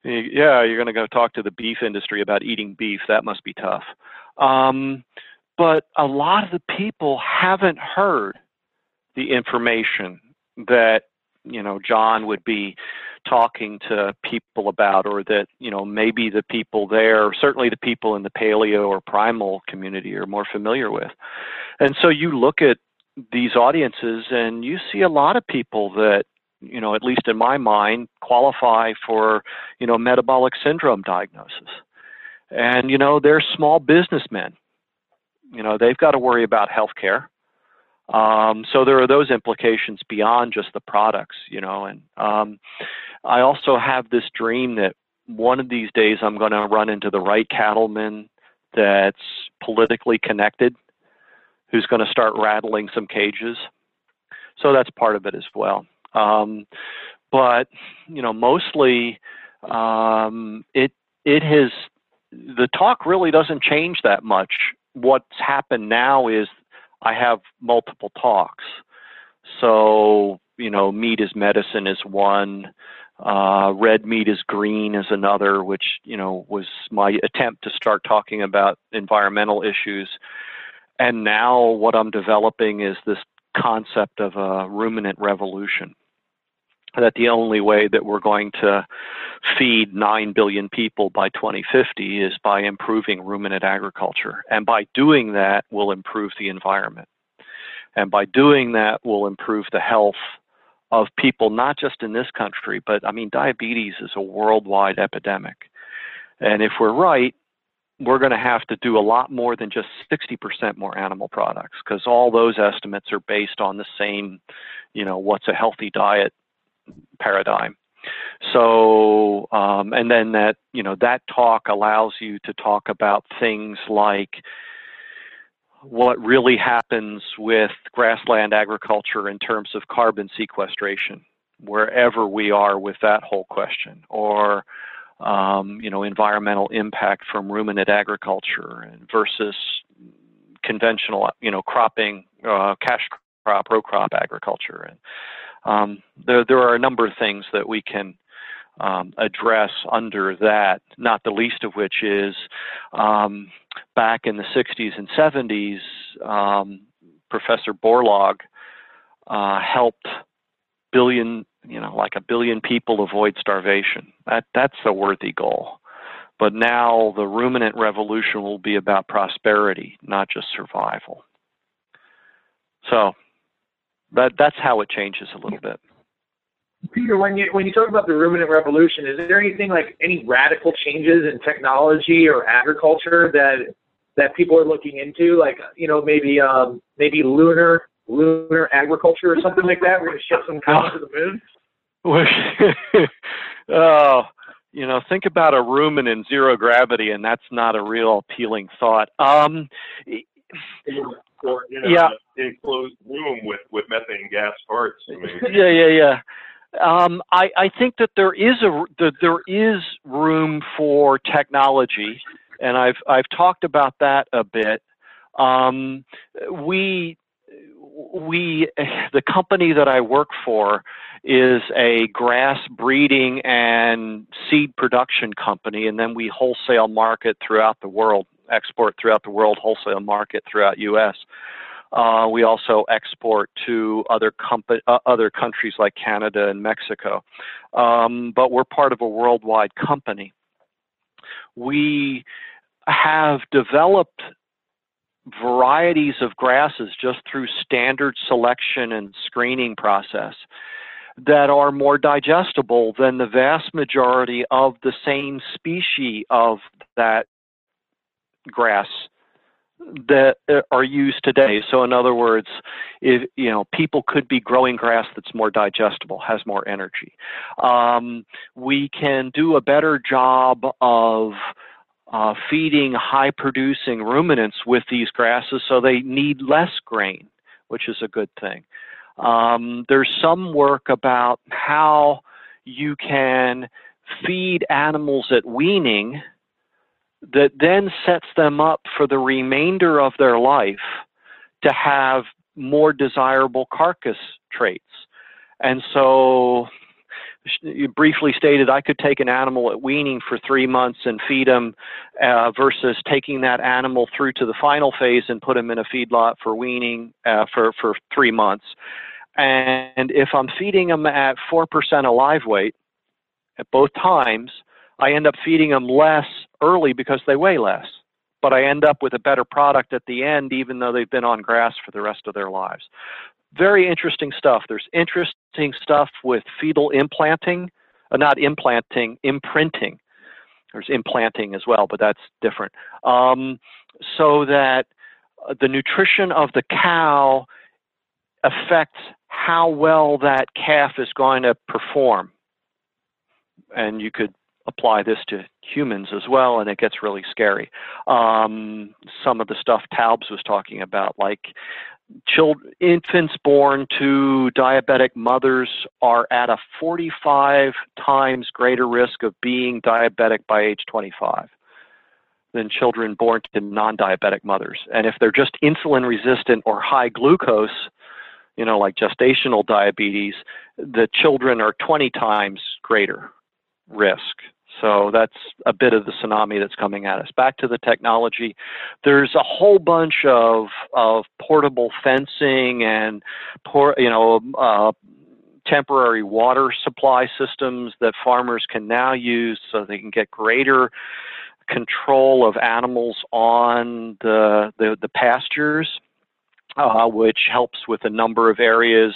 Speaker 3: yeah, you're going to go talk to the beef industry about eating beef. That must be tough. Um, but a lot of the people haven't heard the information that you know John would be talking to people about or that you know maybe the people there certainly the people in the paleo or primal community are more familiar with. And so you look at these audiences and you see a lot of people that you know at least in my mind qualify for you know metabolic syndrome diagnosis. And you know they're small businessmen. You know they've got to worry about health care um, so there are those implications beyond just the products, you know. And um, I also have this dream that one of these days I'm going to run into the right cattleman that's politically connected, who's going to start rattling some cages. So that's part of it as well. Um, but you know, mostly um, it it has the talk really doesn't change that much. What's happened now is I have multiple talks. So, you know, meat is medicine is one, uh, red meat is green is another, which, you know, was my attempt to start talking about environmental issues. And now what I'm developing is this concept of a ruminant revolution. That the only way that we're going to feed 9 billion people by 2050 is by improving ruminant agriculture. And by doing that, we'll improve the environment. And by doing that, we'll improve the health of people, not just in this country, but I mean, diabetes is a worldwide epidemic. And if we're right, we're going to have to do a lot more than just 60% more animal products because all those estimates are based on the same, you know, what's a healthy diet paradigm. So, um, and then that, you know, that talk allows you to talk about things like what really happens with grassland agriculture in terms of carbon sequestration, wherever we are with that whole question, or um, you know, environmental impact from ruminant agriculture versus conventional, you know, cropping, uh, cash crop, row crop agriculture. And um, there, there are a number of things that we can um, address under that, not the least of which is um, back in the 60s and 70s, um, Professor Borlaug uh, helped billion, you know, like a billion people avoid starvation. That that's a worthy goal. But now the ruminant revolution will be about prosperity, not just survival. So that that's how it changes a little bit.
Speaker 2: Peter, when you when you talk about the ruminant revolution, is there anything like any radical changes in technology or agriculture that that people are looking into? Like you know maybe um, maybe lunar lunar agriculture or something like that. We're going to ship some cows to the
Speaker 3: moon. oh, you know, think about a rumen in zero gravity, and that's not a real appealing thought. Um,
Speaker 4: or, you know, yeah. enclosed room with, with methane gas parts. I mean.
Speaker 3: yeah, yeah, yeah. Um, I, I think that there is a that there is room for technology, and I've I've talked about that a bit. Um, we we the company that I work for is a grass breeding and seed production company, and then we wholesale market throughout the world, export throughout the world, wholesale market throughout U.S. Uh, we also export to other compa- uh, other countries like Canada and Mexico, um, but we're part of a worldwide company. We have developed varieties of grasses just through standard selection and screening process that are more digestible than the vast majority of the same species of that grass that are used today. So in other words, if you know people could be growing grass that's more digestible, has more energy. Um, we can do a better job of uh, feeding high producing ruminants with these grasses so they need less grain, which is a good thing. Um, there's some work about how you can feed animals at weaning that then sets them up for the remainder of their life to have more desirable carcass traits. And so you briefly stated, I could take an animal at weaning for three months and feed him, uh, versus taking that animal through to the final phase and put him in a feedlot for weaning uh, for for three months. And if I'm feeding them at four percent of live weight at both times, I end up feeding them less early because they weigh less. But I end up with a better product at the end, even though they've been on grass for the rest of their lives very interesting stuff. There's interesting stuff with fetal implanting, uh, not implanting, imprinting. There's implanting as well, but that's different. Um, so that uh, the nutrition of the cow affects how well that calf is going to perform. And you could apply this to humans as well, and it gets really scary. Um, some of the stuff Taubes was talking about, like children, infants born to diabetic mothers are at a 45 times greater risk of being diabetic by age 25 than children born to non-diabetic mothers. And if they're just insulin resistant or high glucose, you know, like gestational diabetes, the children are 20 times greater risk. So that's a bit of the tsunami that's coming at us. Back to the technology, there's a whole bunch of of portable fencing and por- you know uh, temporary water supply systems that farmers can now use so they can get greater control of animals on the, the, the pastures, uh, which helps with a number of areas.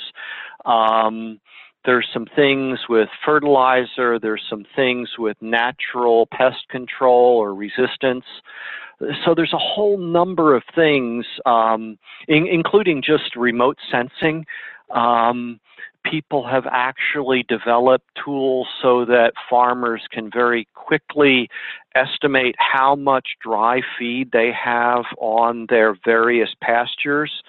Speaker 3: Um, there's some things with fertilizer, there's some things with natural pest control or resistance. So there's a whole number of things, um, in, including just remote sensing. Um, people have actually developed tools so that farmers can very quickly estimate how much dry feed they have on their various pastures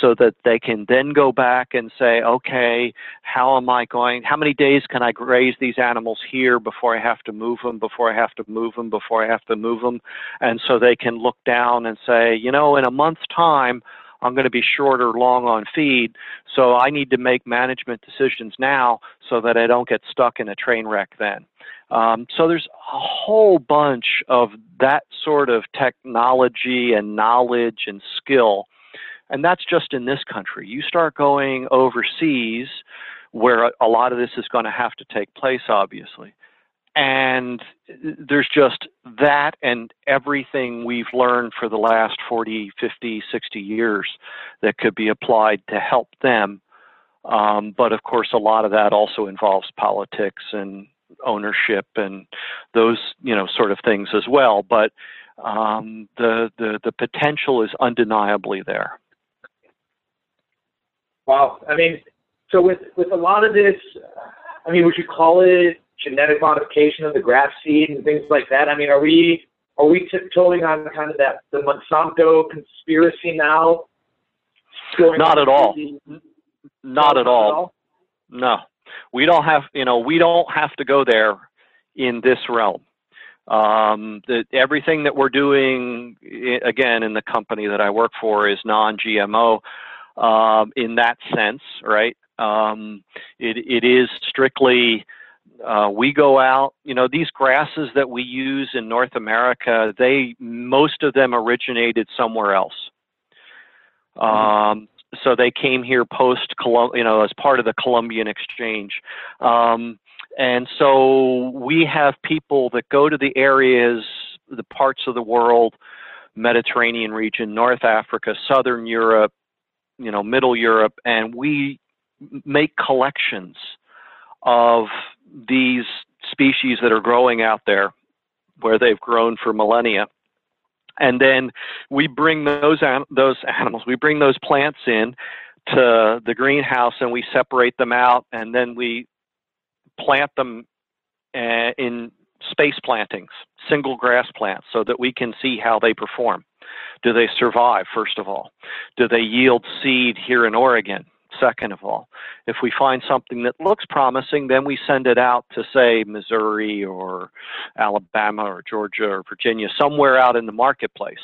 Speaker 3: so that they can then go back and say, okay, how am I going, how many days can I graze these animals here before I have to move them, before I have to move them, before I have to move them? And so they can look down and say, you know, in a month's time, I'm going to be short or long on feed, so I need to make management decisions now so that I don't get stuck in a train wreck then. Um, so there's a whole bunch of that sort of technology and knowledge and skill, and that's just in this country. You start going overseas, where a lot of this is going to have to take place, obviously and there's just that and everything we've learned for the last 40, 50, 60 years that could be applied to help them. Um, but of course, a lot of that also involves politics and ownership and those, you know, sort of things as well. But um, the, the the potential is undeniably there.
Speaker 2: Wow, I mean, so with with a lot of this, I mean, would you call it genetic modification of the grass seed and things like that? I mean, are we are we tiptoeing on kind of that the Monsanto conspiracy now?
Speaker 3: Not at all. Not at all. No, we don't have. You know, we don't have to go there in this realm. Um, the, everything that we're doing, again, in the company that I work for, is non-GMO um, in that sense, right? Um, it, it is strictly uh, we go out, you know, these grasses that we use in North America, they most of them originated somewhere else. Um, so they came here post, you know, as part of the Columbian Exchange. Um, and so we have people that go to the areas, the parts of the world, Mediterranean region, North Africa, Southern Europe, you know, Middle Europe, and we make collections of these species that are growing out there where they've grown for millennia. And then we bring those those animals, we bring those plants in to the greenhouse and we separate them out and then we plant them uh, in space plantings, single grass plants, so that we can see how they perform. Do they survive, first of all? Do they yield seed here in Oregon? Second of all, if we find something that looks promising, then we send it out to, say, Missouri or Alabama or Georgia or Virginia, somewhere out in the marketplace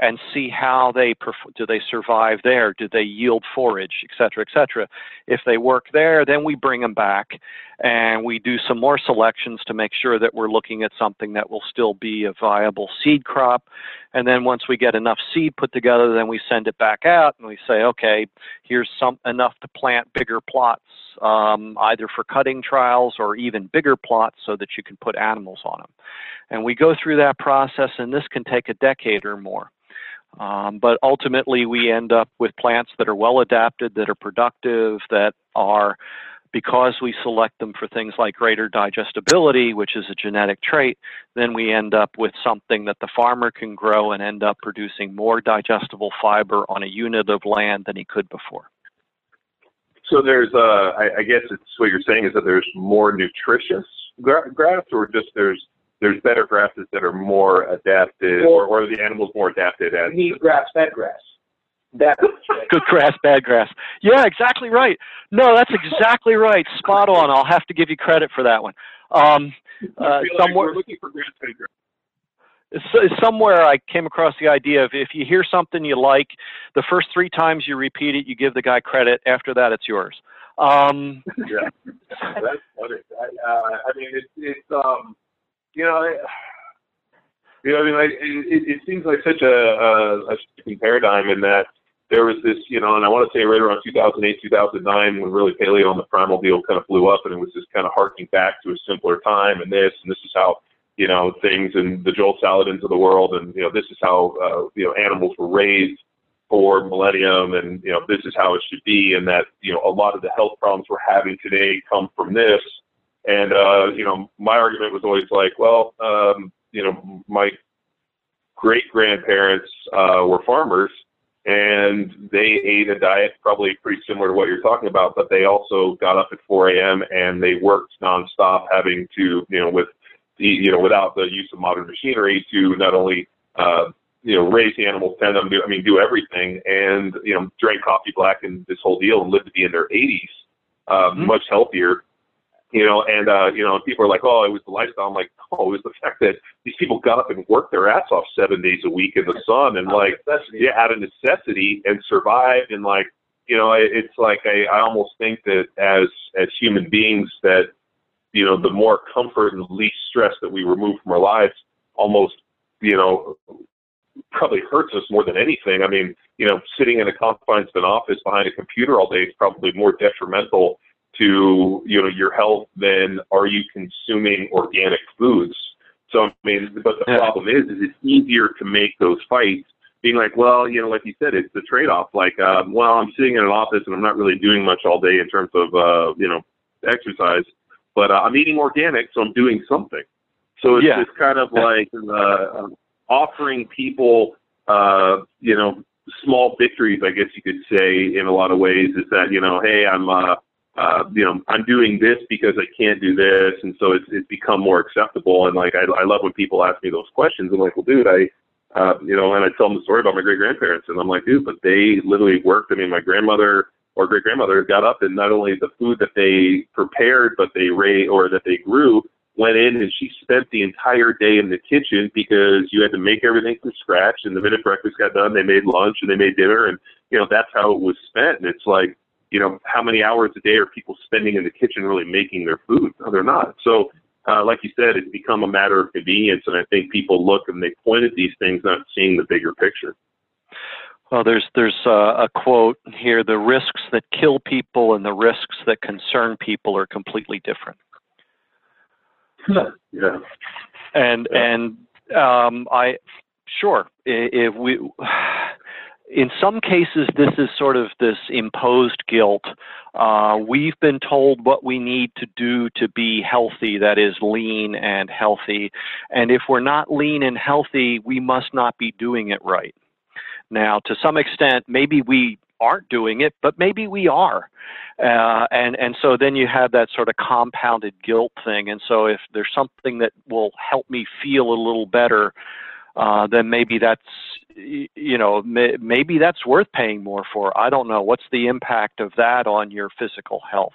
Speaker 3: and see how they perf- do they survive there? Do they yield forage et cetera et cetera? If they work there then we bring them back and we do some more selections to make sure that we're looking at something that will still be a viable seed crop. And then once we get enough seed put together then we send it back out and we say okay here's some enough to plant bigger plots um, either for cutting trials or even bigger plots so that you can put animals on them and we go through that process and this can take a decade or more um, but ultimately, we end up with plants that are well adapted, that are productive, that are, because we select them for things like greater digestibility, which is a genetic trait, then we end up with something that the farmer can grow and end up producing more digestible fiber on a unit of land than he could before.
Speaker 4: So there's, uh, I, I guess it's what you're saying is that there's more nutritious grass, or just there's there's better grasses that are more adapted, or, or the animals more adapted as.
Speaker 2: Need grass, bad grass. That
Speaker 3: good grass, bad grass. Yeah, exactly right. No, that's exactly right. Spot on. I'll have to give you credit for that one. Um, uh, somewhere,
Speaker 4: looking for grass, bad grass
Speaker 3: somewhere I came across the idea of if you hear something you like, the first three times you repeat it, you give the guy credit. After that, it's yours. Um,
Speaker 4: yeah, that's funny. I, uh, I mean, it's it's um, you know, I, you know, I mean, like, it, it seems like such a, a, a paradigm in that, there was this, you know, and I want to say right around 2008, 2009, when really paleo and the primal deal kind of blew up, and it was just kind of harking back to a simpler time, and this, and this is how, you know, things and the Joel Salatins of the world, and you know, this is how, uh, you know, animals were raised for millennium, and you know, this is how it should be, and that, you know, a lot of the health problems we're having today come from this. And uh, you know, my argument was always like, well, um, you know, my great grandparents uh, were farmers and they ate a diet probably pretty similar to what you're talking about, but they also got up at 4 a.m. and they worked nonstop, having to, you know, with the, you know, without the use of modern machinery to not only, uh, you know, raise the animals, tend them, do, I mean, do everything, and you know, drank coffee black and this whole deal, and lived to be in their 80s, uh, mm-hmm. much healthier you know, and uh, you know, people are like, "Oh, it was the lifestyle." I'm like, "Oh, it was the fact that these people got up and worked their ass off seven days a week in the sun, and like, yeah, out of necessity and survived, and like, you know, it's like I, I almost think that as as human beings, that you know, the more comfort and least stress that we remove from our lives, almost, you know, probably hurts us more than anything. I mean, you know, sitting in a confined office behind a computer all day is probably more detrimental to you know your health than are you consuming organic foods. So I mean, but the problem is, is it's easier to make those fights. Being like, well, you know, like you said, it's the trade-off. Like, um, well, I'm sitting in an office and I'm not really doing much all day in terms of, uh, you know, exercise, but uh, I'm eating organic, so I'm doing something. So it's, yeah. it's kind of like uh, offering people, uh, you know, small victories, I guess you could say, in a lot of ways. Is that you know, hey, I'm uh, uh, you know, I'm doing this because I can't do this, and so it's it's become more acceptable. And like, I, I love when people ask me those questions. I'm like, well, dude, I, uh, you know, and I tell them the story about my great grandparents, and I'm like, dude, but they literally worked. I mean, my grandmother or great grandmother got up, and not only the food that they prepared, but they raised or that they grew went in and she spent the entire day in the kitchen because you had to make everything from scratch and the minute breakfast got done they made lunch and they made dinner and you know that's how it was spent and it's like you know, how many hours a day are people spending in the kitchen really making their food? No, they're not. So, uh, like you said, it's become a matter of convenience, and I think people look and they point at these things, not seeing the bigger picture.
Speaker 3: Well, there's there's uh, a quote here: "The risks that kill people and the risks that concern people are completely different."
Speaker 4: yeah.
Speaker 3: And yeah. and um, I sure if we in some cases, this is sort of this imposed guilt. Uh, we've been told what we need to do to be healthy, that is, lean and healthy. And if we're not lean and healthy, we must not be doing it right. Now, to some extent, maybe we aren't doing it, but maybe we are. Uh, and, and so then you have that sort of compounded guilt thing. And so if there's something that will help me feel a little better, uh, then maybe that's you know may, maybe that's worth paying more for. I don't know. What's the impact of that on your physical health?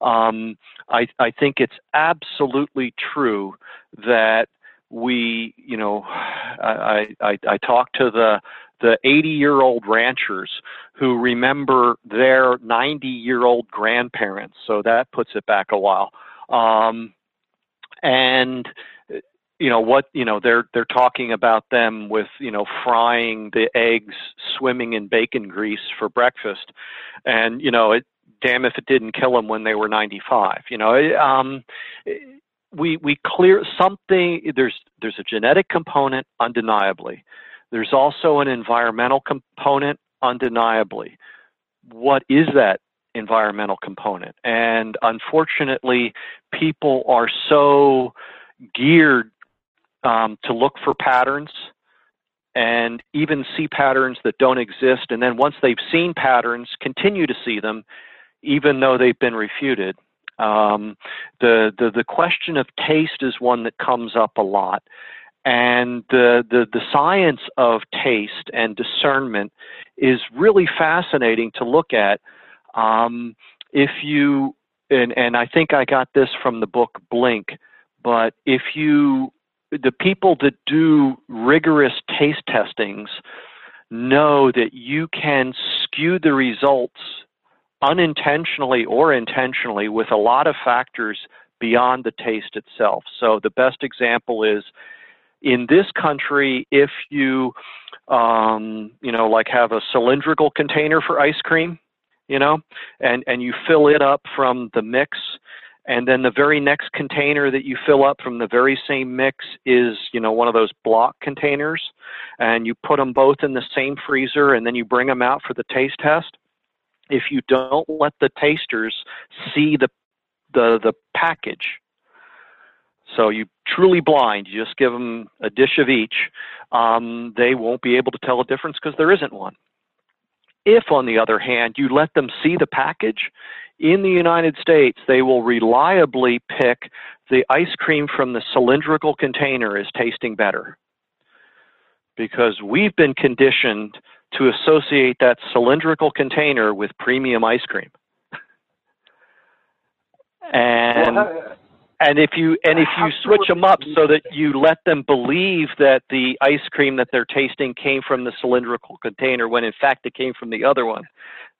Speaker 3: Um, I, I think it's absolutely true that we, you know, I, I, I talk to the the 80 year old ranchers who remember their 90 year old grandparents. So that puts it back a while. Um, and you know what you know they're they're talking about them with you know frying the eggs swimming in bacon grease for breakfast. And you know it damn if it didn't kill them when they were 95 you know um we we clear something there's there's a genetic component undeniably. There's also an environmental component undeniably. What is that environmental component? And unfortunately people are so geared um, to look for patterns and even see patterns that don't exist. And then once they've seen patterns, continue to see them, even though they've been refuted. Um, the, the, the question of taste is one that comes up a lot. And the, the, the science of taste and discernment is really fascinating to look at. Um, if you, and, and I think I got this from the book Blink, but if you the people that do rigorous taste testings know that you can skew the results unintentionally or intentionally with a lot of factors beyond the taste itself. So the best example is in this country, if you, um, you know, like have a cylindrical container for ice cream, you know, and, and you fill it up from the mix, and then the very next container that you fill up from the very same mix is, you know, one of those block containers, and you put them both in the same freezer, and then you bring them out for the taste test. If you don't let the tasters see the the the package, so you truly blind, you just give them a dish of each, um, they won't be able to tell a difference because there isn't one. If, on the other hand, you let them see the package, in the United States, they will reliably pick the ice cream from the cylindrical container as tasting better. Because we've been conditioned to associate that cylindrical container with premium ice cream. and well, and if you and if you switch them up so that you let them believe that the ice cream that they're tasting came from the cylindrical container when in fact it came from the other one,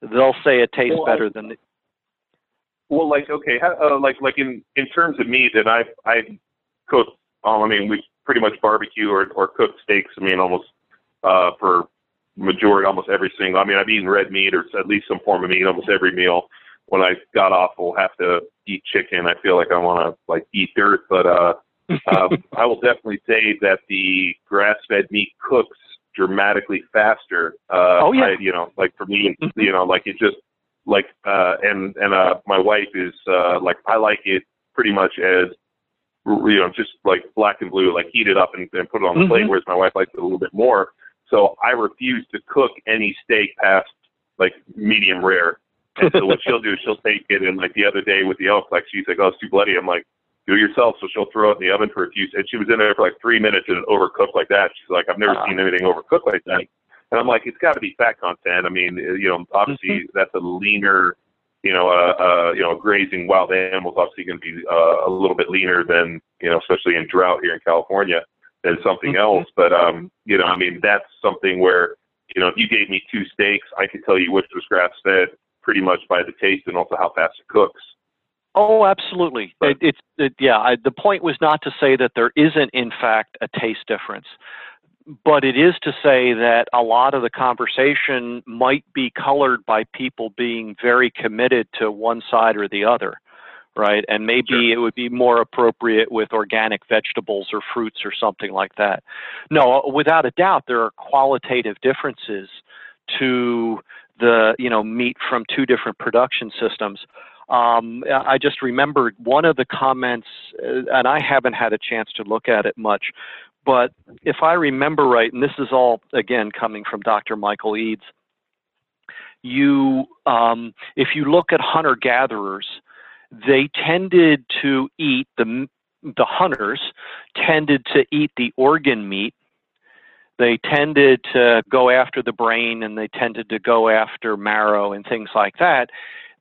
Speaker 3: they'll say it tastes well, better than the
Speaker 4: well, like okay, uh, like like in in terms of meat, and I I cook. Um, I mean, we pretty much barbecue or or cook steaks. I mean, almost uh, for majority, almost every single. I mean, I've eaten red meat or at least some form of meat almost every meal when I got off, will have to eat chicken. I feel like I want to like eat dirt, but uh, um, I will definitely say that the grass-fed meat cooks dramatically faster. Uh,
Speaker 3: oh yeah.
Speaker 4: I, you know, like for me, mm-hmm. you know, like it just like uh, and and uh, my wife is uh, like I like it pretty much as you know just like black and blue, like heat it up and, and put it on the mm-hmm. plate. Whereas my wife likes it a little bit more. So I refuse to cook any steak past like medium rare and so what she'll do, is she'll take it. And like the other day with the elk, like she's like, "Oh, it's too bloody." I'm like, "Do it yourself." So she'll throw it in the oven for a few. And she was in there for like three minutes and it overcooked like that. She's like, "I've never uh-huh. seen anything overcooked like that." And I'm like, "It's got to be fat content." I mean, you know, obviously mm-hmm. that's a leaner. You know, uh, uh, you know, grazing wild animals obviously going to be uh, a little bit leaner than you know, especially in drought here in California, than something mm-hmm. else. But um, you know, I mean, that's something where you know, if you gave me two steaks, I could tell you which was grass fed pretty much by the taste and also how fast it cooks.
Speaker 3: Oh, absolutely. It, it's it, yeah. I, the point was not to say that there isn't, in fact, a taste difference, but it is to say that a lot of the conversation might be colored by people being very committed to one side or the other, right? And maybe sure. it would be more appropriate with organic vegetables or fruits or something like that. No, uh, without a doubt, there are qualitative differences to the you know meat from two different production systems. Um, I just remembered one of the comments, uh, and I haven't had a chance to look at it much, but if I remember right, and this is all again coming from Dr. Michael Eades, you um, if you look at hunter gatherers, they tended to eat the the hunters tended to eat the organ meat they tended to go after the brain and they tended to go after marrow and things like that.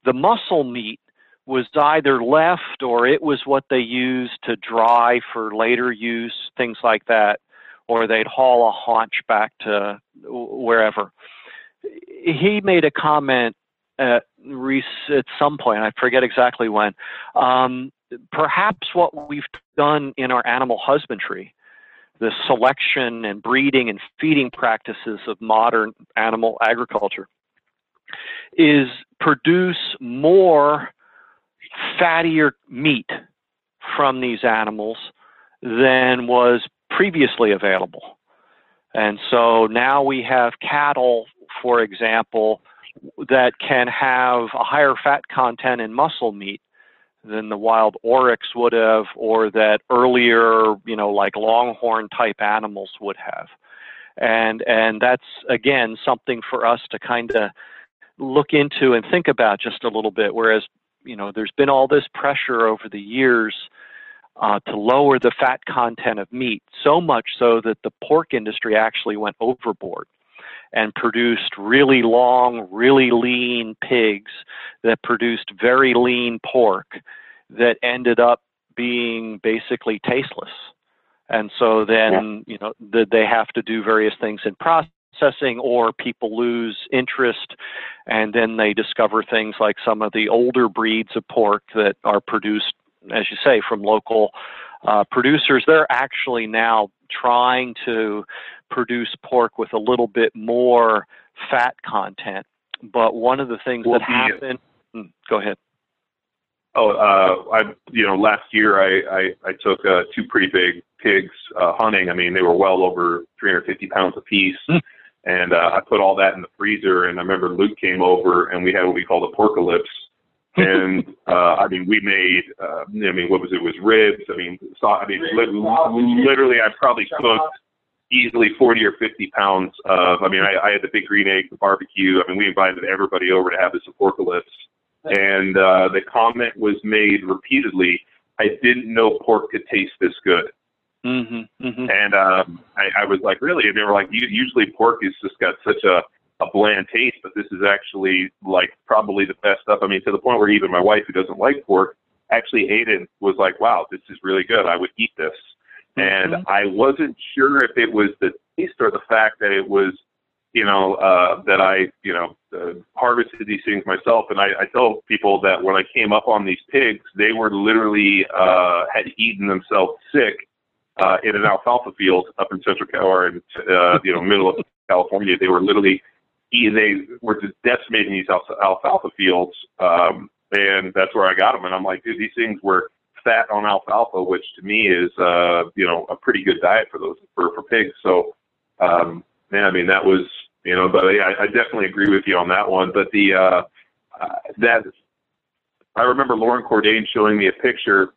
Speaker 3: The muscle meat was either left or it was what they used to dry for later use, things like that, or they'd haul a haunch back to wherever. He made a comment at, at some point, I forget exactly when. Um, perhaps what we've done in our animal husbandry the selection and breeding and feeding practices of modern animal agriculture is produce more fattier meat from these animals than was previously available. And so now we have cattle, for example, that can have a higher fat content in muscle meat than the wild aurochs would have, or that earlier, you know, like longhorn type animals would have. And and that's again something for us to kind of look into and think about just a little bit. Whereas, you know, there's been all this pressure over the years uh, to lower the fat content of meat, so much so that the pork industry actually went overboard and produced really long, really lean pigs that produced very lean pork that ended up being basically tasteless. And so then, yeah. you know, the, they have to do various things in processing or people lose interest and then they discover things like some of the older breeds of pork that are produced, as you say, from local uh, producers, they're actually now trying to produce pork with a little bit more fat content. But one of the things well, that happened, hmm, go ahead.
Speaker 4: Oh, uh, I you know last year I I, I took uh, two pretty big pigs uh, hunting. I mean they were well over 350 pounds apiece, mm. and uh, I put all that in the freezer. And I remember Luke came over and we had what we called a porkalypse. and uh, I mean, we made. Uh, I mean, what was it? it was ribs. I mean, so, I mean, li- literally, I probably cooked easily 40 or 50 pounds of. I mean, I, I had the big green egg, the barbecue. I mean, we invited everybody over to have this apocalypse and uh, the comment was made repeatedly. I didn't know pork could taste this good.
Speaker 3: Mm-hmm, mm-hmm.
Speaker 4: And um, I, I was like, really? And they were like, usually pork has just got such a a bland taste, but this is actually like probably the best stuff. I mean, to the point where even my wife, who doesn't like pork, actually ate it. Was like, wow, this is really good. I would eat this. Mm-hmm. And I wasn't sure if it was the taste or the fact that it was you know, uh, that I, you know, uh, harvested these things myself. And I, I tell people that when I came up on these pigs, they were literally uh, had eaten themselves sick uh, in an alfalfa field up in Central Cal or in, uh, you know, middle of California. They were literally they were just decimating these alfalfa fields, um, and that's where I got them. And I'm like, dude, these things were fat on alfalfa, which to me is, uh, you know, a pretty good diet for those for for pigs. So, um, yeah, I mean that was you know, but yeah, I, I definitely agree with you on that one. But the uh, uh, that I remember Loren Cordain showing me a picture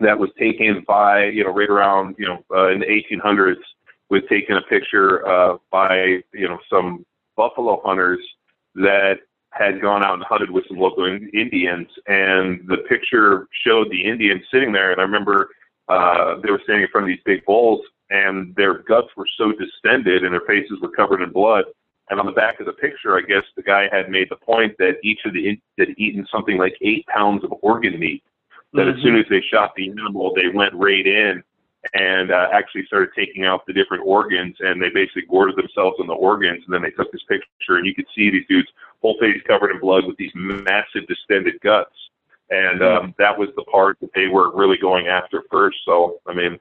Speaker 4: that was taken by you know right around you know uh, in the 1800s was taken a picture uh, by you know some buffalo hunters that had gone out and hunted with some local Indians, and the picture showed the Indians sitting there. And I remember uh, they were standing in front of these big bulls, and their guts were so distended and their faces were covered in blood. And on the back of the picture, I guess the guy had made the point that each of the Indians had eaten something like eight pounds of organ meat. That mm-hmm. as soon as they shot the animal, they went right in and uh, actually started taking out the different organs, and they basically gored themselves on the organs. And then they took this picture, and you could see these dudes whole face covered in blood with these massive distended guts. And um, mm-hmm. that was the part that they were really going after first. So, I mean,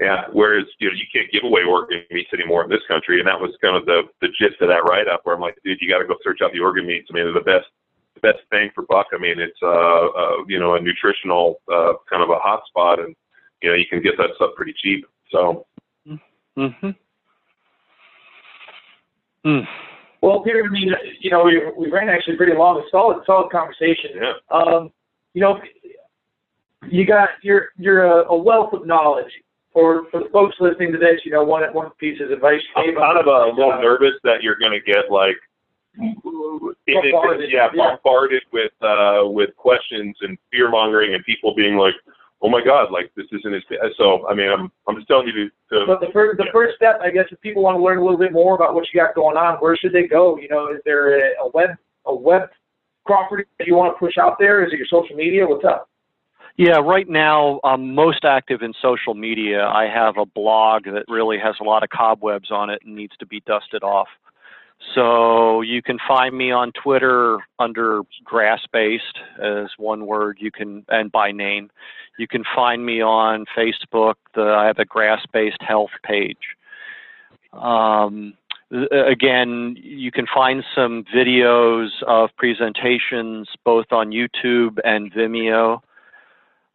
Speaker 4: yeah. Whereas you know you can't give away organ meats anymore in this country, and that was kind of the the gist of that write up. Where I'm like, dude, you got to go search out the organ meats. I mean, they're the best the best bang for buck. I mean, it's uh, uh you know a nutritional uh, kind of a hot spot, and you know you can get that stuff pretty cheap. So.
Speaker 3: Hmm. Mm.
Speaker 2: Well, Peter, I mean, you know, we, we ran actually pretty long, a solid, solid conversation.
Speaker 4: Yeah.
Speaker 2: Um, you know, you got you're you're a, a wealth of knowledge for for the folks listening to this, you know, one one piece of advice.
Speaker 4: I'm kind of a little uh, nervous that you're going to get like, bombarded, yeah, bombarded yeah. with uh, with questions and fear mongering and people being like, oh my god, like this isn't as so. I mean, I'm I'm just telling you to. to
Speaker 2: but the first the yeah. first step, I guess, if people want to learn a little bit more about what you got going on, where should they go? You know, is there a, a web a web property that you want to push out there? Is it your social media? What's up?
Speaker 3: Yeah, right now I'm most active in social media. I have a blog that really has a lot of cobwebs on it and needs to be dusted off. So you can find me on Twitter under grass based as one word. You can and by name. You can find me on Facebook. The, I have a grass based health page. Um, again, you can find some videos of presentations both on YouTube and Vimeo.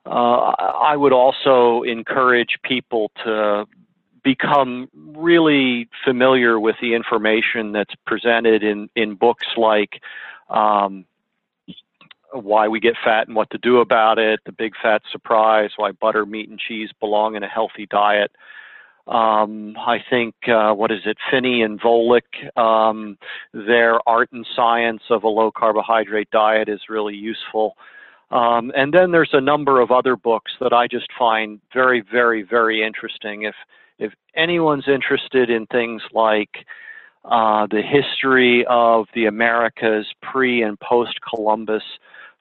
Speaker 3: Uh, I would also encourage people to become really familiar with the information that's presented in, in books like um, Why We Get Fat and What to Do About It, The Big Fat Surprise, Why Butter, Meat, and Cheese Belong in a Healthy Diet. Um, I think, uh, what is it, Phinney and Volek, um, their art and science of a low carbohydrate diet is really useful. Um, and then there's a number of other books that I just find very, very, very interesting. If if anyone's interested in things like uh, the history of the Americas pre and post Columbus,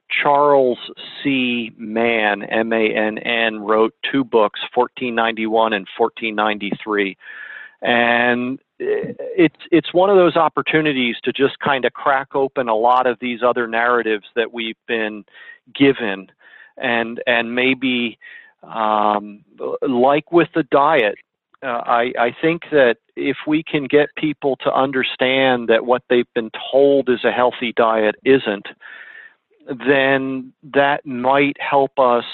Speaker 3: Charles C. Mann, M A N N, wrote two books, 1491 and 1493. And it's it's one of those opportunities to just kind of crack open a lot of these other narratives that we've been given and and maybe Um, like with the diet, uh, I, I think that if we can get people to understand that what they've been told is a healthy diet isn't, then that might help us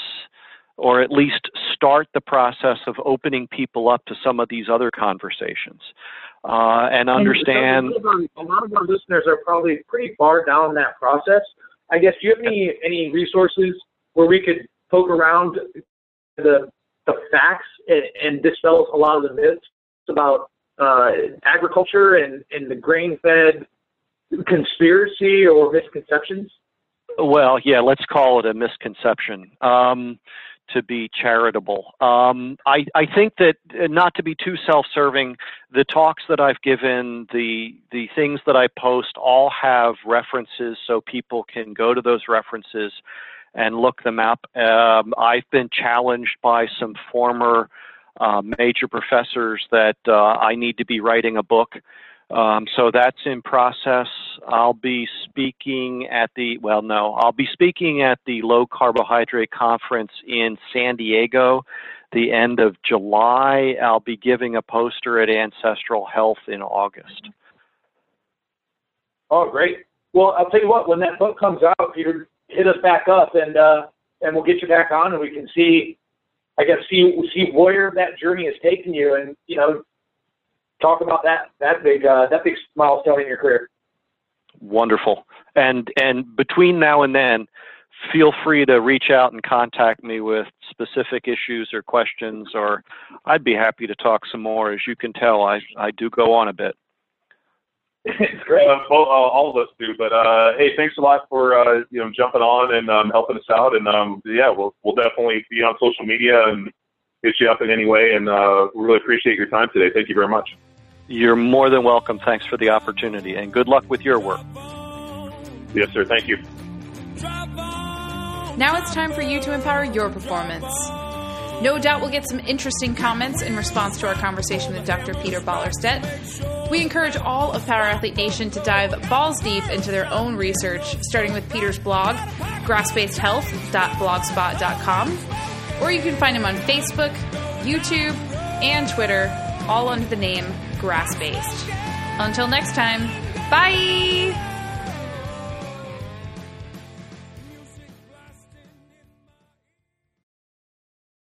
Speaker 3: or at least start the process of opening people up to some of these other conversations uh, and understand.
Speaker 2: And a lot of our listeners are probably pretty far down that process. I guess do you have any any resources where we could poke around the the facts and, and dispel a lot of the myths about uh, agriculture and, and the grain fed conspiracy or misconceptions?
Speaker 3: Well, yeah, let's call it a misconception. Um, to be charitable. Um, I, I think that uh, not to be too self-serving, the talks that I've given, the the things that I post, all have references, so people can go to those references and look them up. Um, I've been challenged by some former uh, major professors that uh, I need to be writing a book. Um, so that's in process. I'll be speaking at the, well, no, I'll be speaking at the Low Carbohydrate Conference in San Diego the end of July. I'll be giving a poster at Ancestral Health in August.
Speaker 2: Oh, great. Well, I'll tell you what, when that book comes out, Peter, hit us back up and uh, and we'll get you back on and we can see I guess see see where that journey has taken you and you know talk about that that big uh, that big milestone in your career.
Speaker 3: Wonderful. And and between now and then, feel free to reach out and contact me with specific issues or questions or I'd be happy to talk some more. As you can tell, I I do go on a bit.
Speaker 2: It's great.
Speaker 4: Uh, well, uh, all of us do. But uh, hey, thanks a lot for uh, you know jumping on and um, helping us out. And um, yeah, we'll we'll definitely be on social media and hit you up in any way. And uh, really appreciate your time today. Thank you very much.
Speaker 3: You're more than welcome. Thanks for the opportunity, and good luck with your work.
Speaker 4: Yes, sir. Thank you.
Speaker 1: Now it's time for you to empower your performance. No doubt we'll get some interesting comments in response to our conversation with Dr. Peter Ballerstedt. We encourage all of Power Athlete Nation to dive balls deep into their own research, starting with Peter's blog, grassbasedhealth.blogspot.com, or you can find him on Facebook, YouTube, and Twitter, all under the name Grass Based. Until next time, bye!